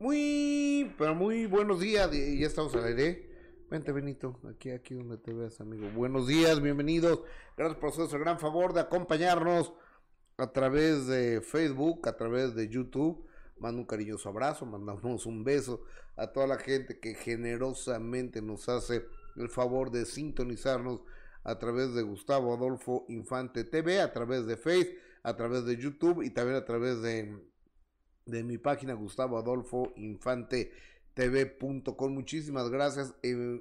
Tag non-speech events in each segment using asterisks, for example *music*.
Muy, pero muy buenos días. Ya estamos al aire. Vente, Benito, aquí, aquí donde te veas, amigo. Buenos días, bienvenidos. Gracias por hacer gran favor de acompañarnos a través de Facebook, a través de YouTube. Mando un cariñoso abrazo, mandamos un beso a toda la gente que generosamente nos hace el favor de sintonizarnos a través de Gustavo Adolfo Infante TV, a través de Facebook, a través de YouTube y también a través de, de mi página Gustavo Adolfo Infante TV.com. Muchísimas gracias. Eh,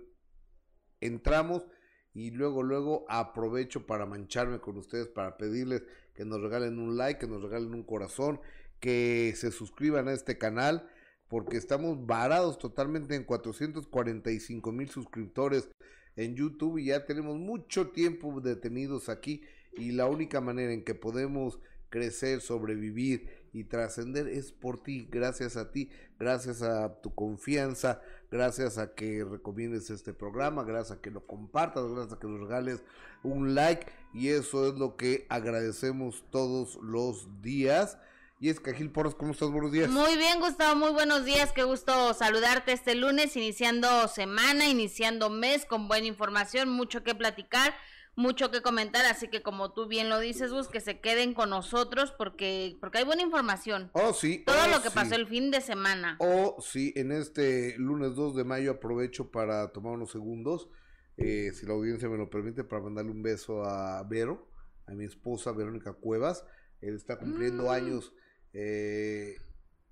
entramos y luego, luego aprovecho para mancharme con ustedes, para pedirles que nos regalen un like, que nos regalen un corazón, que se suscriban a este canal, porque estamos varados totalmente en 445 mil suscriptores en YouTube y ya tenemos mucho tiempo detenidos aquí y la única manera en que podemos crecer, sobrevivir y trascender es por ti, gracias a ti, gracias a tu confianza, gracias a que recomiendes este programa, gracias a que lo compartas, gracias a que nos regales un like y eso es lo que agradecemos todos los días. Y es Cajil Porras, ¿cómo estás? Buenos días. Muy bien, Gustavo, muy buenos días. Qué gusto saludarte este lunes, iniciando semana, iniciando mes con buena información, mucho que platicar mucho que comentar, así que como tú bien lo dices, Gus, que se queden con nosotros porque porque hay buena información. Oh, sí. Todo oh, lo que pasó el fin de semana. Oh, sí, en este lunes 2 de mayo aprovecho para tomar unos segundos, eh, si la audiencia me lo permite, para mandarle un beso a Vero, a mi esposa Verónica Cuevas. Él está cumpliendo Mm. años, eh,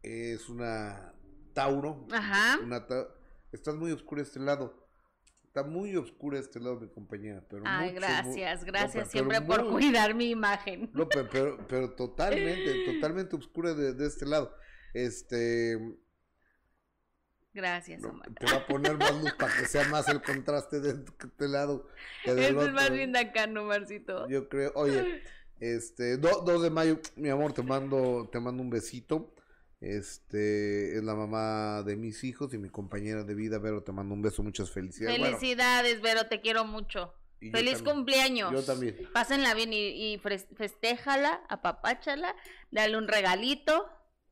es una Tauro. Ajá. Una ta- Estás muy oscuro este lado. Está muy oscuro este lado, mi compañera. Pero mucho, gracias, gracias siempre por muy- cuidar mi imagen. no, pero, pero, totalmente, *laughs* totalmente oscura de, de este lado. Este, Gracias, Omar. te va a poner más luz para que sea más el contraste de este lado que del Este es más bien de acá, ¿no, Marcito? Yo creo, oye, *laughs* este, 2 de mayo, mi amor, te mando, te mando un besito. Este, es la mamá de mis hijos y mi compañera de vida, Vero, te mando un beso, muchas felicidades. Bueno, Felicidades, Vero, te quiero mucho. Feliz también. cumpleaños. Yo también. Pásenla bien y, y festéjala, apapáchala, dale un regalito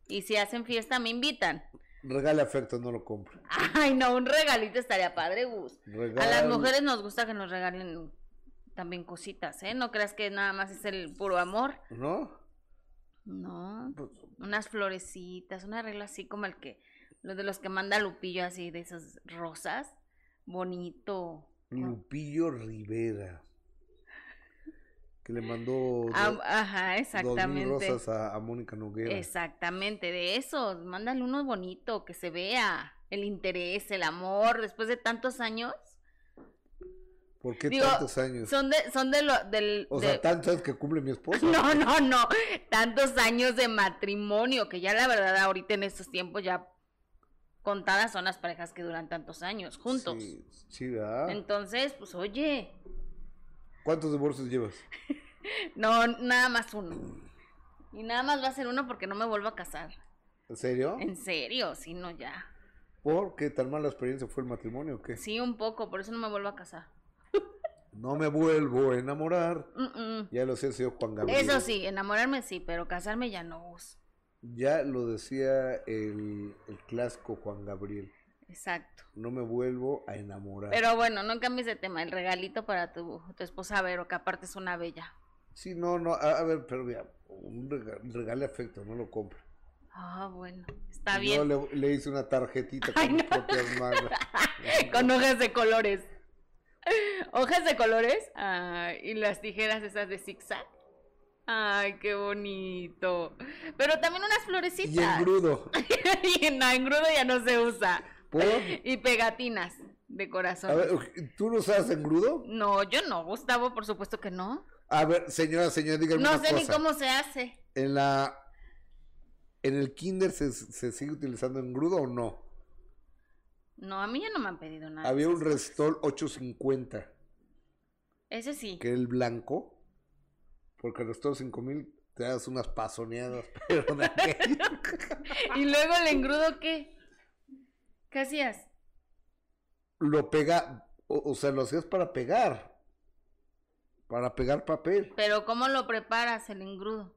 y si hacen fiesta me invitan. Regale afecto, no lo compro. Ay, no, un regalito estaría padre, Gus. A las mujeres nos gusta que nos regalen también cositas, ¿eh? No creas que nada más es el puro amor. ¿No? No, Pues, unas florecitas, un arreglo así como el que, los de los que manda Lupillo así, de esas rosas, bonito. Lupillo Rivera. Que le mandó *laughs* Ah, do- ajá, dos mil exactamente. rosas a, a Mónica Noguera. Exactamente, de esos, mándale uno bonito, que se vea el interés, el amor, después de tantos años. ¿Por qué digo, tantos años? Son de, son de lo, del, O de- sea, tantos años que cumple mi esposa. *laughs* No, no, no. Tantos años de matrimonio, que ya la verdad ahorita en estos tiempos ya contadas son las parejas que duran tantos años juntos. Sí, sí, ¿verdad? Entonces, pues oye, ¿Cuántos divorcios llevas? *laughs* no, nada más uno. Y nada más va a ser uno porque no me vuelvo a casar. ¿En serio? En serio, sí, no ya. ¿Por qué tan mala experiencia fue el matrimonio o qué? Sí, un poco, por eso no me vuelvo a casar. No me vuelvo a enamorar. Mm, mm. Ya lo decía el señor Juan Gabriel. Eso sí, enamorarme sí, pero casarme ya no. Ya lo decía el, el clásico Juan Gabriel. Exacto. No me vuelvo a enamorar. Pero bueno, no cambies de tema. El regalito para tu, tu esposa Vero, que aparte es una bella. Sí, no, no, a, a ver, pero mira, un rega- regale afecto, no lo compro. Ah, bueno, está Y bien. luego le, le hice una tarjetita con Ay, no. propias manos. *laughs* Con hojas de colores. *laughs* Hojas de colores ay, y las tijeras esas de zigzag. Ay, qué bonito. Pero también unas Y florecitas. engrudo. *laughs* y en engrudo ya no se usa. ¿Por? Y pegatinas de corazón. A ver, ¿tú no sabes engrudo? No, yo no, Gustavo, por supuesto que no. A ver, señora, señora, dígame No una sé ni cómo se hace. En la... ¿En el kinder se, se sigue utilizando engrudo o no? No, a mí ya no me han pedido nada. Había un. Restol 850, Ese sí. que el blanco, porque el Restol 5000 te das unas pasoneadas, *laughs* pero de. *laughs* ¿Y luego el engrudo qué? ¿Qué hacías? lo pega, o, o sea, lo hacías para pegar, para pegar papel. Pero ¿cómo lo preparas el engrudo?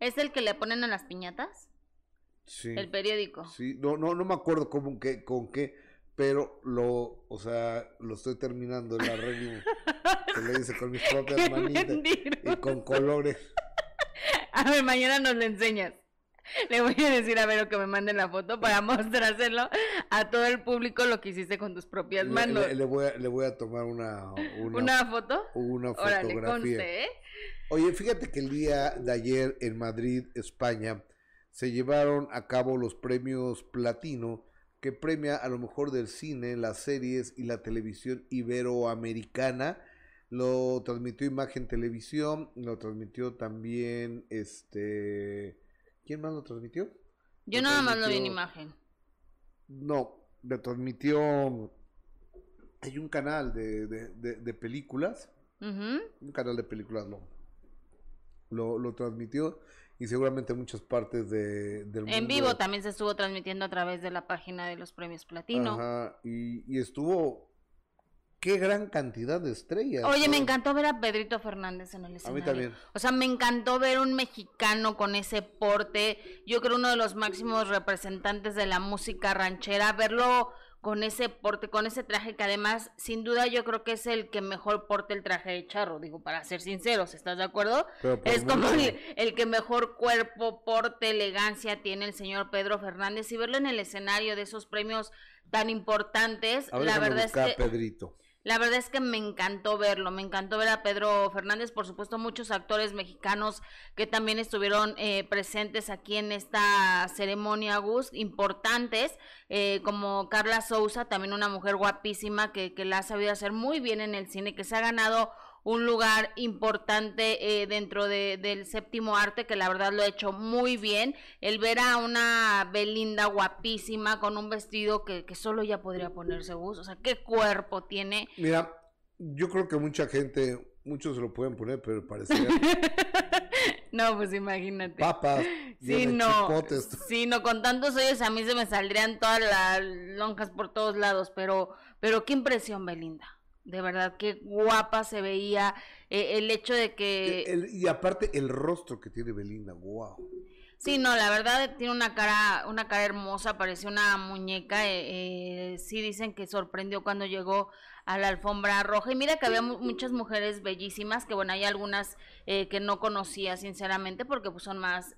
¿Es el que le ponen a las piñatas? Sí. El periódico. Sí, no, no, no me acuerdo cómo, qué, con qué, pero lo, o sea, lo estoy terminando el arreglo *laughs* que le hice con mis propias manitas y con colores. *laughs* A ver, mañana nos lo enseñas. Le voy a decir a Vero que me mande la foto para mostrárselo a todo el público lo que hiciste con tus propias Le, manos. le- le voy a, le voy a tomar una, una, ¿Una foto? una Órale, fotografía. conste, ¿eh? Oye, fíjate que el día de ayer en Madrid, España, se llevaron a cabo los premios Platino, que premia a lo mejor del cine, las series y la televisión iberoamericana. Lo transmitió Imagen Televisión, lo transmitió también este... ¿Quién más lo transmitió? Yo nada más lo vi en imagen. No, lo transmitió... Hay un canal de, de- de- de películas un canal de películas lo, lo, lo transmitió y seguramente muchas partes de, del mundo. En vivo también se estuvo transmitiendo a través de la página de los premios Platino. Ajá, y, y estuvo, qué gran cantidad de estrellas. Oye, me encantó ver a Pedrito Fernández en el A escenario. mí también. O sea, me encantó ver un mexicano con ese porte. Yo creo uno de los máximos representantes de la música ranchera. Verlo con ese porte, con ese traje que además, sin duda, yo creo que es el que mejor porte el traje de charro. Digo, para ser sinceros, ¿estás de acuerdo? Es como el, el que mejor cuerpo, porte, elegancia tiene el señor Pedro Fernández. Y verlo en el escenario de esos premios tan importantes, ver, la verdad es que... Pedrito. La verdad es que me encantó verlo, me encantó ver a Pedro Fernández, por supuesto muchos actores mexicanos que también estuvieron eh, presentes aquí en esta ceremonia, Gus, importantes, eh, como Carla Souza, también una mujer guapísima que, que la ha sabido hacer muy bien en el cine, que se ha ganado un lugar importante eh, dentro de, del séptimo arte, que la verdad lo ha hecho muy bien. El ver a una Belinda guapísima con un vestido que, que solo ella podría ponerse, Gus. O sea, qué cuerpo tiene. Mira, yo creo que mucha gente, muchos se lo pueden poner, pero parecía *laughs* no, pues imagínate. papas, Sí, no. chipotes. Sí, no, con tantos hoyos a mí se me saldrían todas las lonjas por todos lados, pero, pero qué impresión, Belinda. De verdad, qué guapa se veía. eh, el hecho de que... El- y aparte el rostro que tiene Belinda, wow. Sí, no, la verdad tiene una cara, una cara hermosa, parecía una muñeca. eh, eh, sí dicen que sorprendió cuando llegó a la alfombra roja. Y mira que había mu- muchas mujeres bellísimas, que bueno, hay algunas eh, que no conocía sinceramente porque pues son más...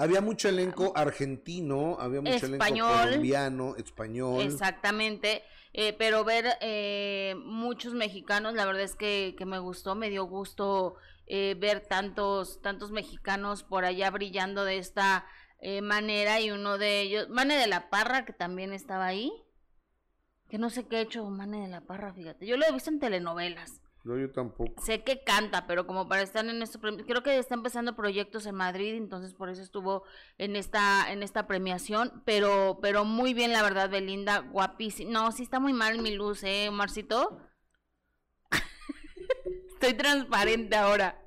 Había mucho elenco argentino, había mucho Español. elenco colombiano, español. Exactamente, eh, pero ver eh, muchos mexicanos, la verdad es que, que me gustó, me dio gusto eh, ver tantos, tantos mexicanos por allá brillando de esta eh, manera y uno de ellos, Mane de la Parra, que también estaba ahí, que no sé qué ha hecho Mane de la Parra, fíjate, yo lo he visto en telenovelas. No, yo tampoco. Sé que canta, pero como para estar en premio, creo que está empezando proyectos en Madrid, entonces por eso estuvo en esta en esta premiación, pero pero muy bien la verdad Belinda, guapísima. No, sí está muy mal mi luz, eh, Marcito. *laughs* Estoy transparente ahora.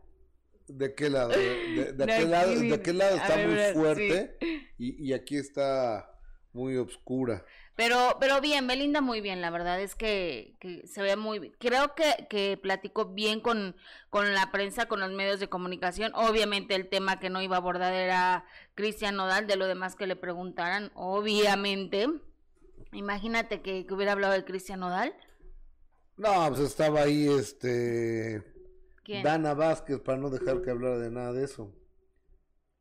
¿De qué lado? De, de De *laughs* aquel lado, de aquel lado está ver, muy sí. fuerte y, y aquí está muy oscura. Pero, pero bien, Belinda muy bien, la verdad es que, que se ve muy bien. Creo que, que platicó bien con, con la prensa, con los medios de comunicación. Obviamente el tema que no iba a abordar era Cristian Nodal, de lo demás que le preguntaran, obviamente. Imagínate que, que hubiera hablado de Cristian Nodal. No, pues estaba ahí este ¿Quién? Dana Vázquez para no dejar que hablara de nada de eso.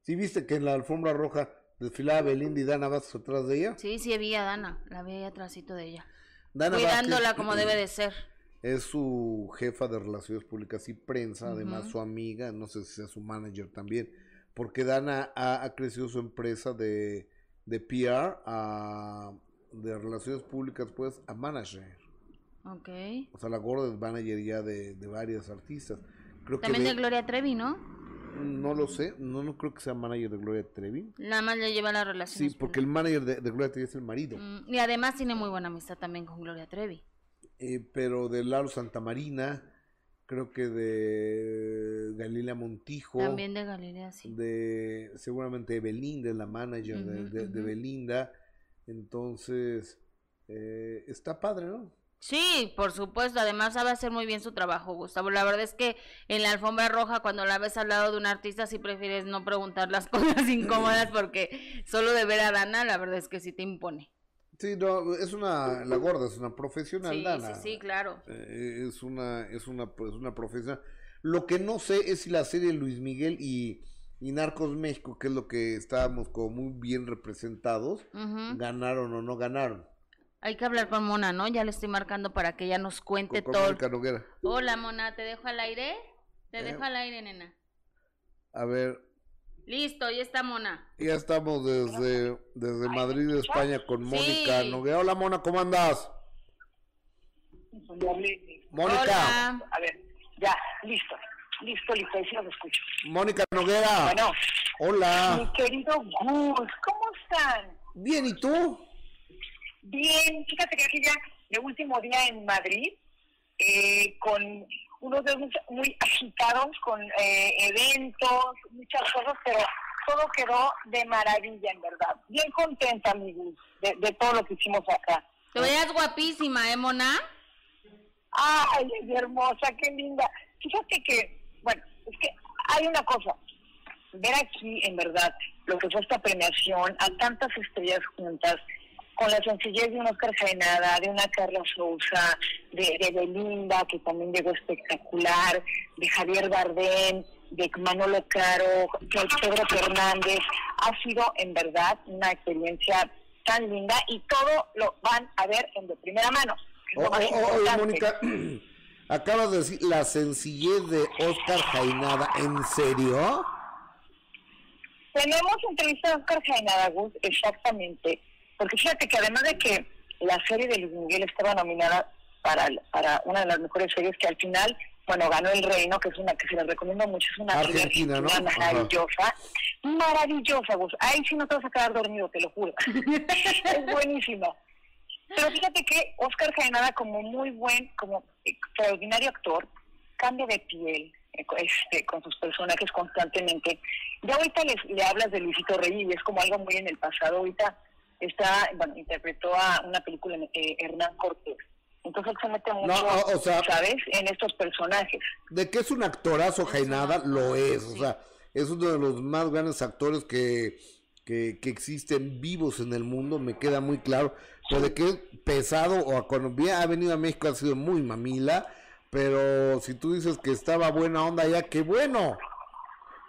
¿Sí viste que en la alfombra roja desfilaba Belinda y Dana Vázquez atrás de ella? Sí, sí, vi a Dana, la vi ahí atrásito de ella. Dana Cuidándola Vázquez como debe de ser. Es su jefa de relaciones públicas y prensa, además su amiga, no sé si sea su manager también, porque Dana ha, ha crecido su empresa de, de PR a, de relaciones públicas pues a manager. Ok. O sea, la gorda es manager ya de, de varias artistas. Creo También que de de- Gloria Trevi, ¿no? No lo sé, no, no creo que sea manager de Gloria Trevi. Nada más le lleva las Sí, relaciones. porque el manager de, de Gloria Trevi es el marido. Mm, Y además tiene muy buena amistad también con Gloria Trevi. Eh, pero de Lalo Santamarina, creo que de Galilea Montijo. También de Galilea, sí. de seguramente de Belinda, es la manager de, de-. Belinda. Entonces, eh, está padre, ¿no? Sí, por supuesto. Además sabe hacer muy bien su trabajo, Gustavo. La verdad es que en la alfombra roja, cuando la ves al lado de un artista, sí prefieres no preguntar las *laughs* cosas incómodas porque solo de ver a Dana, la verdad es que sí te impone. Sí, no, es una, la gorda es una profesional, Sí, Dana. sí, sí, claro. Eh, es una, es una, pues, una profesional. Lo que no sé es si la serie Luis Miguel y, y Narcos México, que es lo que estábamos como muy bien representados, ganaron o no ganaron. Hay que hablar con Mona, ¿no? Ya le estoy marcando para que ella nos cuente Con, con todo. Mónica Noguera. Hola, Mona, ¿te dejo al aire? Te Eh. dejo al aire, nena. A ver, Listo, ya está Mona. ya estamos desde, desde Madrid, España, con Mónica Sí. Noguera. Hola, Mona, ¿cómo andas? Mónica, Hola. A ver, ya, listo, listo, listo, ahí sí los escucho. Mónica Noguera. Bueno, Hola. mi querido Gus, ¿cómo están? Bien, ¿y tú? Bien, fíjate que aquí ya, el último día en Madrid, eh, con unos días muy, agitados, con eh, eventos, muchas cosas, pero todo quedó de maravilla, en verdad. Bien contenta, mi Gus, de, de todo lo que hicimos acá. Te veías guapísima, ¿eh, Mona? Ay, hermosa, qué linda. Fíjate que, bueno, es que hay una cosa. Ver aquí, en verdad, lo que fue esta premiación, a tantas estrellas juntas, con la sencillez de un Oscar Jaenada, de una Carla Sousa, de, de Belinda, que también llegó espectacular, de Javier Bardem, de Manolo Caro, de Pedro Fernández. Ha sido, en verdad, una experiencia tan linda y todo lo van a ver en de primera mano. que es O- lo más o- o- oye, importante. Mónica, *clears throat* acabas de decir la sencillez de Oscar Jainada. ¿En serio? Tenemos entrevista a Oscar Jaenada Gus, exactamente, porque fíjate que además de que la serie de Luis Miguel estaba nominada para, para una de las mejores series que al final, bueno, ganó El Reino, que es una que se les recomiendo mucho, es una Argentina, ¿no? argentina Ajá. maravillosa, maravillosa Gus, ahí sí no te vas a quedar dormido, te lo juro, *laughs* es buenísima. Pero fíjate que Oscar Jaenada, como muy buen, como extraordinario actor, cambia de piel este, con sus personajes constantemente. Ya ahorita les, le hablas de Luisito Rey y es como algo muy en el pasado. Ahorita está, bueno, interpretó a una película eh, Hernán Cortés. Entonces él se mete mucho, o- o sea- ¿sabes?, en estos personajes. De que es un actorazo Jainada, lo es. O sea, es uno de los más grandes actores que, que, que existen vivos en el mundo, me queda muy claro. Pero de que es pesado o a cuando bien ha venido a México ha sido muy mamila. Pero si tú dices que estaba buena onda ya, qué bueno.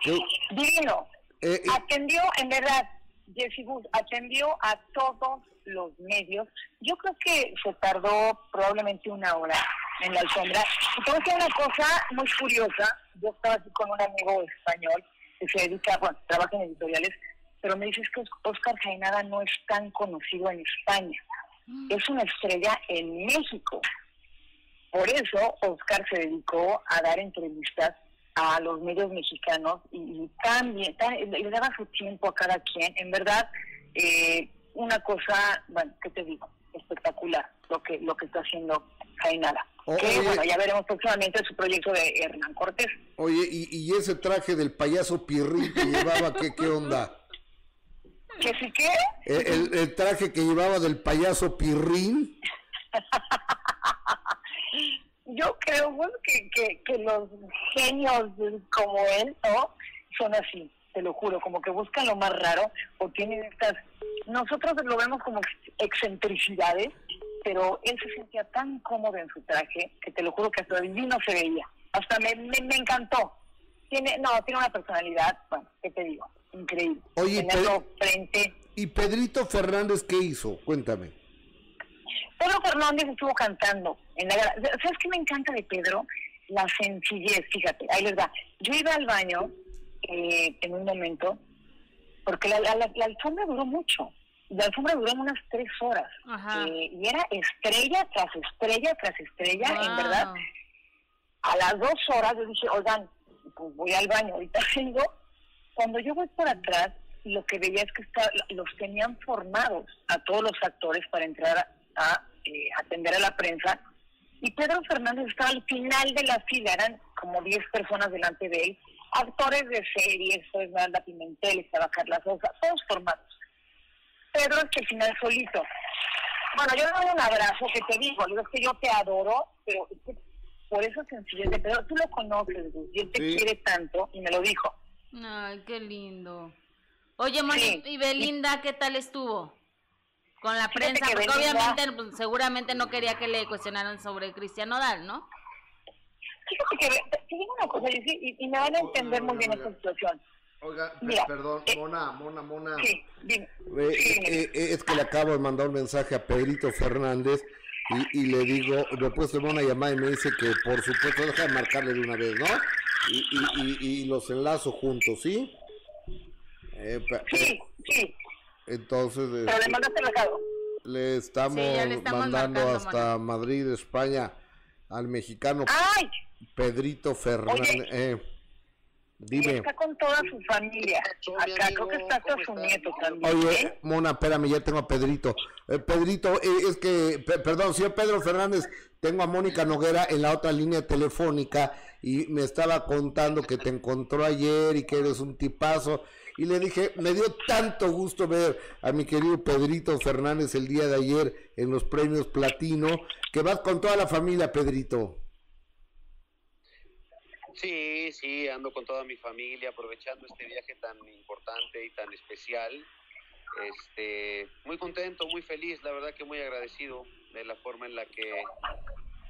Que- Divino. eh, eh, Atendió, en verdad, Jesse Bush, atendió a todos los medios. Yo creo que se tardó probablemente una hora en la alfombra. Y te voy a decir una cosa muy curiosa. Yo estaba aquí con un amigo español que se dedica, bueno, trabaja en editoriales, pero me dices que Oscar Jaenada no es tan conocido en España. Es una estrella en México. Por eso Oscar se dedicó a dar entrevistas a los medios mexicanos y, y también le daba su tiempo a cada quien. En verdad, eh, una cosa, bueno, ¿qué te digo? Espectacular lo que lo que está haciendo Jainada. O- que oye- bueno, ya veremos próximamente su proyecto de Hernán Cortés. oye, y, y ese traje del payaso Pirrín que llevaba, ¿qué, qué onda? ¿Que sí que? El, el- el traje que llevaba del payaso Pirrín. *laughs* Yo creo pues, que, que, que los genios como él, ¿no? Son así, te lo juro, como que buscan lo más raro o tienen estas... Nosotros lo vemos como ex- excentricidades, pero él se sentía tan cómodo en su traje que te lo juro que hasta divino se veía. Hasta me, me, me encantó. Tiene, no, tiene una personalidad, bueno, ¿qué te digo? Increíble. Oye, Tenerlo frente. ¿Y Pedrito Fernández qué hizo? Cuéntame. Pedro Fernández estuvo cantando. En la, ¿Sabes qué me encanta de Pedro? La sencillez, fíjate, ahí les va. Yo iba al baño eh, en un momento, porque la, la, la- alfombra duró mucho. La alfombra duró unas tres horas. Eh, y era estrella tras estrella tras estrella, en Wow. verdad. A las dos horas yo dije, oigan, pues voy al baño, ahorita *laughs* vengo. Cuando yo voy por atrás, lo que veía es que está- los tenían formados a todos los actores para entrar a, a, eh, atender a la prensa. Y Pedro Fernández estaba al final de la fila, eran como 10 personas delante de él, actores de series, pues Esmeralda Pimentel, estaba Carla Sosa, todos formados. Pedro es que al final solito. Bueno, yo le doy un abrazo que te digo, es que yo te adoro, pero es que por eso sencillo de Pedro, tú lo conoces, y él te quiere tanto, y me lo dijo. Ay, qué lindo. Oye, Moni, ¿y Belinda qué tal estuvo? Con la prensa, porque obviamente, pues, seguramente no quería que le cuestionaran sobre Cristian Nodal, ¿no? Fíjate que, te digo una cosa, y, y me van a entender muy bien esta situación. Oiga, perdón, eh, Mona, Mona, Mona. Sí, dime. Eh, eh, es que le acabo de mandar un mensaje a Pedrito Fernández y, y le digo, me he puesto una llamada y me dice que por supuesto, deja de marcarle de una vez, ¿no? Y, y, y, los enlazo juntos, ¿sí? sí, sí. Entonces. Pero le este, mandaste el recado. Le estamos, mandando hasta Madrid, España, al mexicano Pedrito Fernández. Eh, dime. Está con toda su familia. Acá creo que está hasta su nieto también. Oye, ¿eh? Mona, espérame, ya tengo a Pedrito. Eh, Pedrito, es que, perdón, señor Pedro Fernández, tengo a Mónica Noguera en la otra línea telefónica y me estaba contando que te encontró ayer y que eres un tipazo y le dije, me dio tanto gusto ver a mi querido Pedrito Fernández el día de ayer en los premios Platino, que vas con toda la familia, Pedrito. Sí, sí, ando con toda mi familia, aprovechando este viaje tan importante y tan especial. Este, muy contento, muy feliz, la verdad que muy agradecido de la forma en la que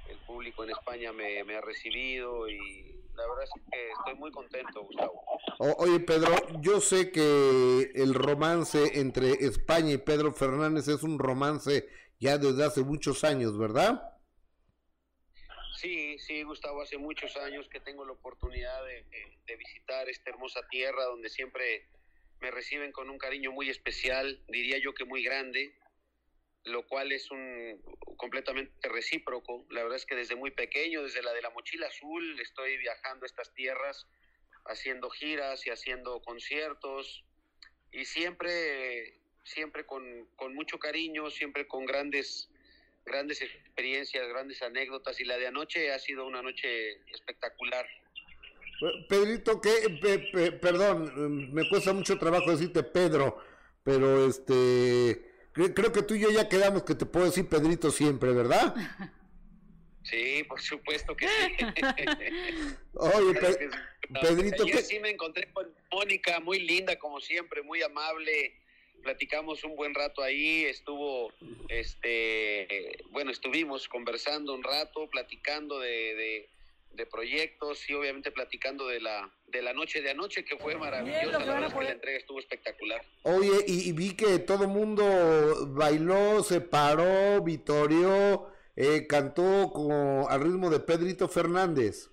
el público en España me, me ha recibido y la verdad es que estoy muy contento, Gustavo. oye, Pedro, yo sé que el romance entre España y Pedro Fernández es un romance ya desde hace muchos años, ¿verdad? Sí, sí, Gustavo, hace muchos años que tengo la oportunidad de, de visitar esta hermosa tierra donde siempre me reciben con un cariño muy especial, diría yo que muy grande lo cual es un completamente recíproco. La verdad es que desde muy pequeño, desde la de la mochila azul, estoy viajando a estas tierras, haciendo giras y haciendo conciertos y siempre, siempre con, con mucho cariño, siempre con grandes, grandes experiencias, grandes anécdotas y la de anoche ha sido una noche espectacular. Pedrito, que, perdón, me cuesta mucho trabajo decirte Pedro, pero este Creo que tú y yo ya quedamos que te puedo decir Pedrito siempre, ¿verdad? *laughs* Sí, por supuesto que sí. *laughs* Oye, Pedrito. Yo sí me encontré con Mónica, muy linda como siempre, muy amable. Platicamos un buen rato ahí, estuvo, este, bueno, estuvimos conversando un rato, platicando de de proyectos y obviamente platicando de la de la noche de anoche que fue maravillosa, la verdad es que la entrega estuvo espectacular. Oye, y, vi que todo el mundo bailó, se paró, vitorió, eh, cantó como al ritmo de Pedrito Fernández.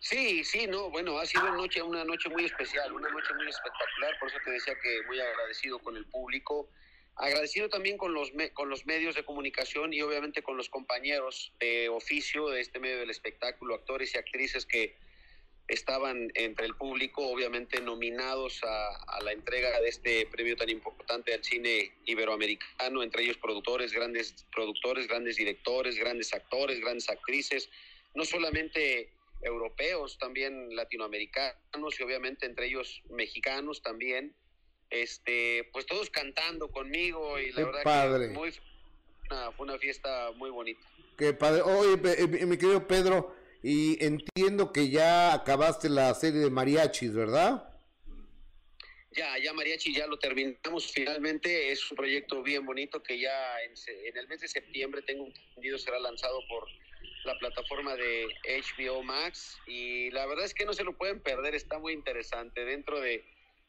Sí, sí, no, bueno, ha sido una noche, una noche muy especial, una noche muy espectacular, por eso te decía que muy agradecido con el público, Agradecido también con los, con los medios de comunicación y obviamente con los compañeros de oficio de este medio del espectáculo, actores y actrices que estaban entre el público, obviamente nominados a, la entrega de este premio tan importante al cine iberoamericano, entre ellos productores, grandes productores, grandes directores, grandes actores, grandes actrices, no solamente europeos, también latinoamericanos y obviamente entre ellos mexicanos también este, pues todos cantando conmigo y la verdad que muy, fue una fiesta muy bonita. Qué padre. Oye, eh, mi querido Pedro, y entiendo que ya acabaste la serie de mariachis, ¿verdad? Ya, ya mariachi ya lo terminamos finalmente. Es un proyecto bien bonito que ya en, en el mes de septiembre tengo entendido será lanzado por la plataforma de HBO Max y la verdad es que no se lo pueden perder, está muy interesante. Dentro de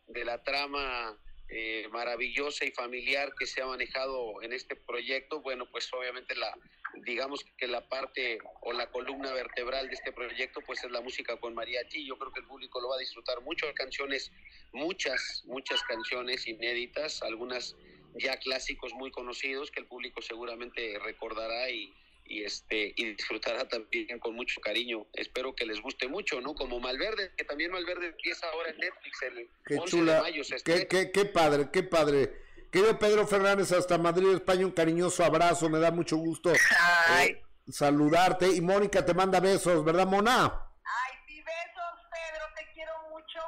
de la trama eh, maravillosa y familiar que se ha manejado en este proyecto, bueno, pues obviamente la, digamos que la parte o la columna vertebral de este proyecto, pues es la música con mariachi. Yo creo que el público lo va a disfrutar mucho. Canciones, muchas, muchas canciones inéditas, algunas ya clásicos muy conocidos que el público seguramente recordará y, y este y disfrutará también con mucho cariño. Espero que les guste mucho, ¿no? Como Malverde, que también Malverde empieza ahora en Netflix el qué 11 de mayo. qué, qué, qué, padre, qué padre. Querido Pedro Fernández, hasta Madrid, España, un cariñoso abrazo, me da mucho gusto eh, saludarte. Y Mónica te manda besos, ¿verdad, Mona? Ay, sí, besos, Pedro, te quiero mucho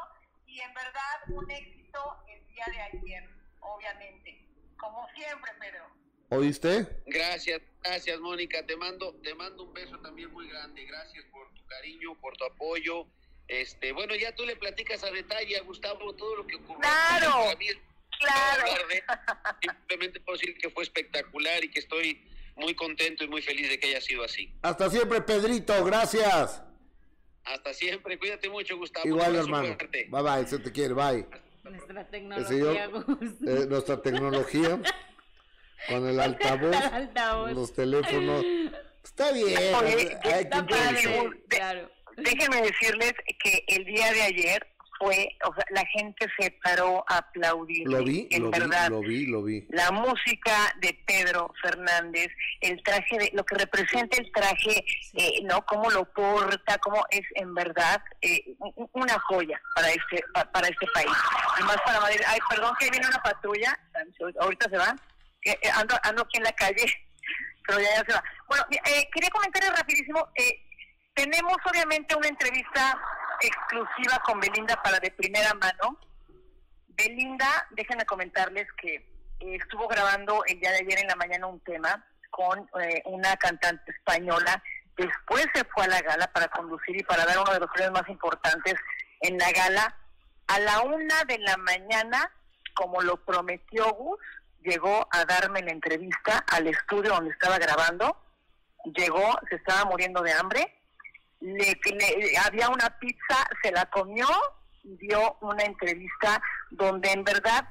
y en verdad un éxito el día de ayer, obviamente como siempre, Pedro. ¿Oíste? Gracias, gracias Mónica, te mando, te mando un beso también muy grande, gracias por tu cariño, por tu apoyo. Este, bueno, ya tú le platicas a detalle a Gustavo todo lo que ocurrió. Claro, claro. Simplemente puedo decir que fue espectacular y que estoy muy contento y muy feliz de que haya sido así. Hasta siempre, Pedrito, gracias. Hasta siempre, cuídate mucho, Gustavo. Igual, hermano. Bye bye, se te quiere, bye. Nuestra El tecnología, señor, eh, nuestra tecnología, *laughs* *laughs* con el altavoz, Altavoz. los teléfonos. Está bien, Oye, hay que Está padre. improvisar. padre, claro. Déjenme decirles que el día de ayer fue, o sea, la gente se paró a aplaudir. Lo vi, en lo vi, verdad. lo vi, lo vi. La música de Pedro Fernández, el traje, de, lo que representa el traje, eh, ¿no? Cómo lo porta, cómo es en verdad eh, una joya para este pa- para este país. Y más para Madrid. Ay, perdón que viene una patrulla, ahorita se va. Eh, ando, ando aquí en la calle, *laughs* pero ya, ya se va. Bueno, eh, quería comentar rapidísimo. Eh, tenemos obviamente una entrevista exclusiva con Belinda para de primera mano. Belinda, déjenme comentarles que eh, estuvo grabando el día de ayer en la mañana un tema con eh, una cantante española. Después se fue a la gala para conducir y para dar uno de los premios más importantes en la gala. A la una de la mañana, como lo prometió Gus, llegó a darme la entrevista al estudio donde estaba grabando. Llegó, se estaba muriendo de hambre. Le, le- había una pizza, se la comió y dio una entrevista donde en verdad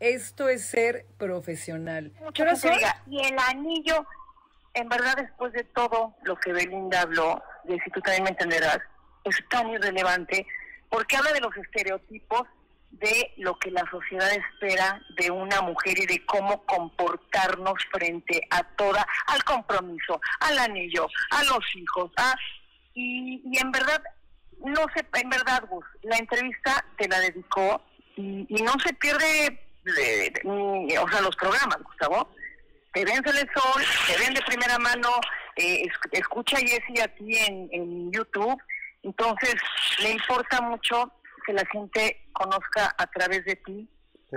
Esto es ser profesional. mucha gente diga, y el anillo, en verdad después de todo lo que Belinda habló, de si tú también me entenderás, es tan irrelevante porque habla de los estereotipos de lo que la sociedad espera de una mujer y de cómo comportarnos frente a toda, al compromiso, al anillo, a los hijos, a, y, y en verdad, no se, en verdad, Gus, la entrevista te la dedicó y, no se pierde, de- de- ni- o sea, los programas, Gustavo. Te ven el sol, te ven de primera mano, eh, es- escucha a Jessy aquí en, en YouTube, entonces le importa mucho que la gente conozca a través de ti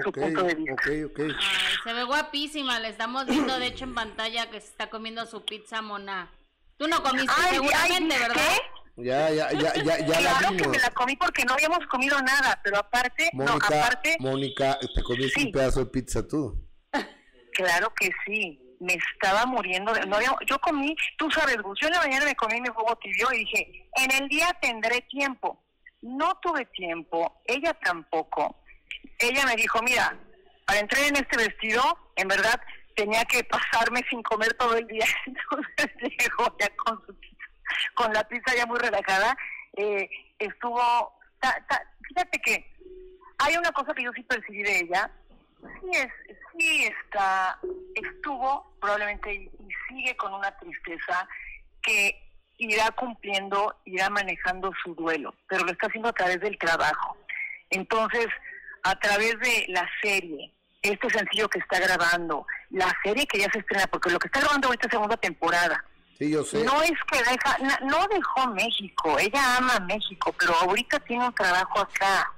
su punto de vista. ok, ok. Ay, se ve guapísima, la estamos viendo de hecho en pantalla que se está comiendo su pizza mona. Tú no comiste Ay, seguramente, ay, ¿verdad? ¿qué? Ya, ya, ya, ya, ya la claro que vimos. me la comí porque no habíamos comido nada, pero aparte, no, Mónica, aparte, Mónica, te comiste Sí. un pedazo de pizza tú. claro que sí, me estaba muriendo. De, no había- yo comí, tú sabes, Gus, yo en la mañana me comí mi huevo tibio y dije, en el día tendré tiempo. No tuve tiempo, ella tampoco. Ella me dijo, mira, para entrar en este vestido, en verdad, tenía que pasarme sin comer todo el día. *laughs* Entonces llegó ya con, su con la pizza ya muy relajada. Eh, estuvo, ta- ta- fíjate que hay una cosa que yo sí percibí de ella. Sí, es, sí está, estuvo probablemente y sigue con una tristeza que irá cumpliendo, irá manejando su duelo, pero lo está haciendo a través del trabajo. Entonces, a través de la serie, este sencillo que está grabando, la serie que ya se estrena, porque lo que está grabando ahorita es segunda temporada, Sí, yo sé. no es que deja, no dejó México, ella ama México, pero ahorita tiene un trabajo acá,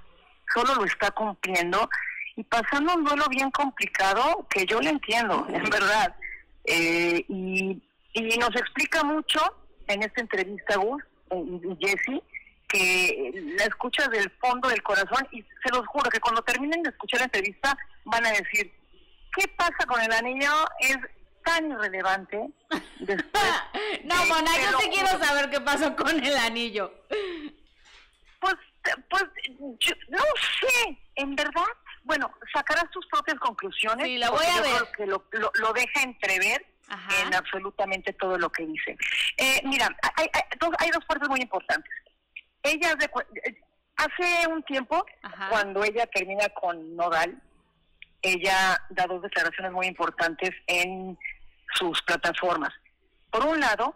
solo lo está cumpliendo y pasando un duelo bien complicado que yo le entiendo, en verdad. Eh, y, y nos explica mucho en esta entrevista, Gus y Jessy, que la escuchas del fondo del corazón y se los juro que cuando terminen de escuchar la entrevista van a decir, ¿qué pasa con el anillo? Es tan irrelevante después *laughs* no, Mona, yo sí quiero saber qué pasó con el anillo. Pues, pues, yo no sé, en verdad. Bueno, sacarás tus propias conclusiones. Sí, la voy a yo ver. creo que lo, lo, lo deja entrever Ajá. en absolutamente todo lo que dice. Eh, mira, hay, hay, dos, hay dos partes muy importantes. Ella, cu- eh, hace un tiempo, Ajá. cuando ella termina con Nodal, ella da dos declaraciones muy importantes en sus plataformas. Por un lado,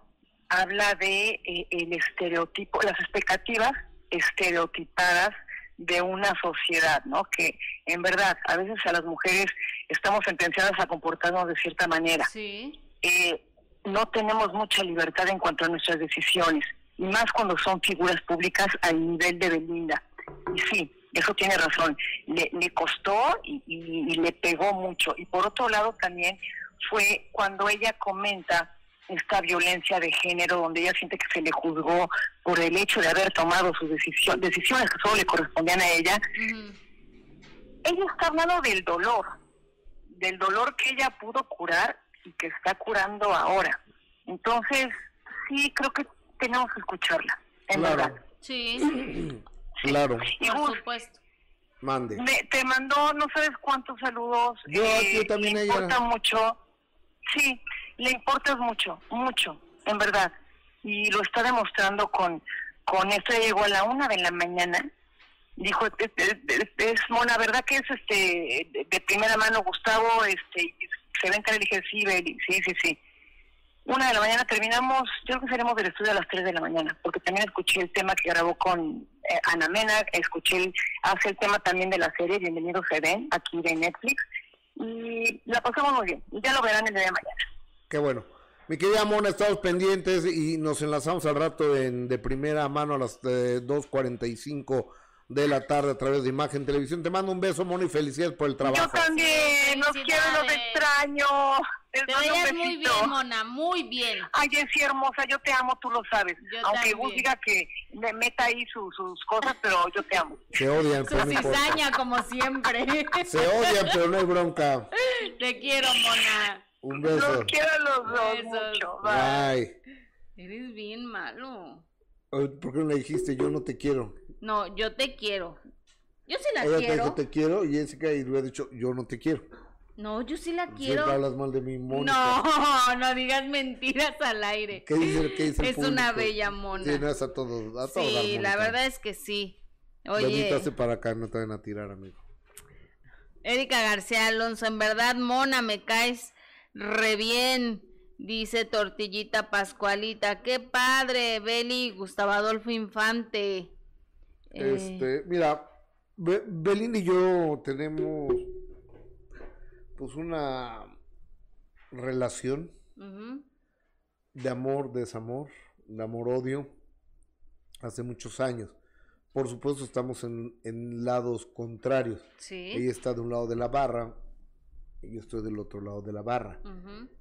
habla de eh, el estereotipo, las expectativas estereotipadas de una sociedad, ¿no? Que en verdad a veces a las mujeres estamos sentenciadas a comportarnos de cierta manera. Sí. Eh, no tenemos mucha libertad en cuanto a nuestras decisiones, y más cuando son figuras públicas al nivel de Belinda. Y sí, Eso tiene razón. Le, le costó y, y- y le pegó mucho. Y por otro lado también fue cuando ella comenta esta violencia de género, donde ella siente que se le juzgó por el hecho de haber tomado sus decisión, decisiones que solo le correspondían a ella. Ella está hablando del dolor, del dolor que ella pudo curar y que está curando ahora. Entonces, sí, creo que tenemos que escucharla, en Claro. verdad. Sí, Claro, Y por Gus, supuesto. mande. me- te mandó no sabes cuántos saludos. eh, Yo, yo también le ella. importa mucho. Sí, le importas mucho, mucho, en verdad. Y lo está demostrando con, con esto. Ella llegó a la una de la mañana. Dijo, es, es, Mona, ¿verdad que es este de, primera mano Gustavo? este Se ven que le dije, sí, Beli, sí, sí, sí. Una de la mañana terminamos, yo creo que salimos del estudio a las tres de la mañana, porque también escuché el tema que grabó con eh, Ana Mena, escuché, hace el tema también de la serie Bienvenidos se ven, aquí de Netflix, y la pasamos muy bien, ya lo verán el día de mañana. Qué bueno. Mi querida Mona, estamos pendientes y nos enlazamos al rato en, de primera mano a las eh, 2.45 de la tarde a través de Imagen Televisión. Te mando un beso, Mona, y felicidades por el trabajo. Yo también, los quiero, los extraño. Les Te mando un muy bien, Mona, muy bien. Ay, Jessy hermosa, yo te amo, tú lo sabes. Yo Aunque también. Gus diga que me meta ahí su- sus cosas, pero yo te amo. Se odian, Su pero no importa. cizaña, como siempre. Se odian, pero no hay bronca. Te quiero, Mona. Un Los beso. quiero a los dos Besos. mucho. Bye. Bye. Eres bien malo. ¿Por qué no le dijiste yo no te quiero? No, yo te quiero. Yo sí la Ella te quiero. dijo te quiero y Jessica y le ha dicho yo no te quiero. No, yo sí la quiero. Siempre hablas mal de mi Mónica. No, no digas mentiras al aire. ¿Qué dice, qué dice el Es una bella mona. Sí, no es a todos. A todos Sí, la verdad es que sí. Oye, para acá, no te van a tirar, amigo. Erika García Alonso, en verdad, mona, me caes re bien, dice Tortillita Pascualita. Qué padre, Beli, Gustavo Adolfo Infante. Eh, Este, mira, Be- Belinda y yo tenemos pues una relación de amor, desamor, de amor-odio hace muchos años. Por supuesto estamos en, en lados contrarios. Sí. Ella está de un lado de la barra yo estoy del otro lado de la barra.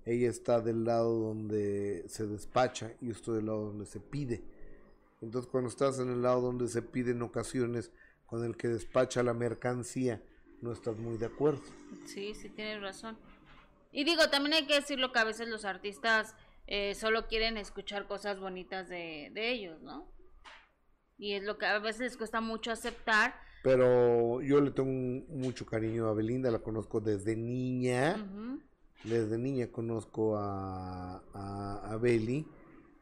Ella está del lado donde se despacha y yo estoy del lado donde se pide. Entonces cuando estás en el lado donde se pide en ocasiones con el que despacha la mercancía, no estás muy de acuerdo. Sí, sí, tienes razón. Y digo, también hay que decirlo que a veces los artistas eh, solo quieren escuchar cosas bonitas de, de ellos, ¿no? Y es lo que a veces les cuesta mucho aceptar. Pero yo le tengo un- mucho cariño a Belinda, la conozco desde niña. Desde niña conozco a, a, a Beli.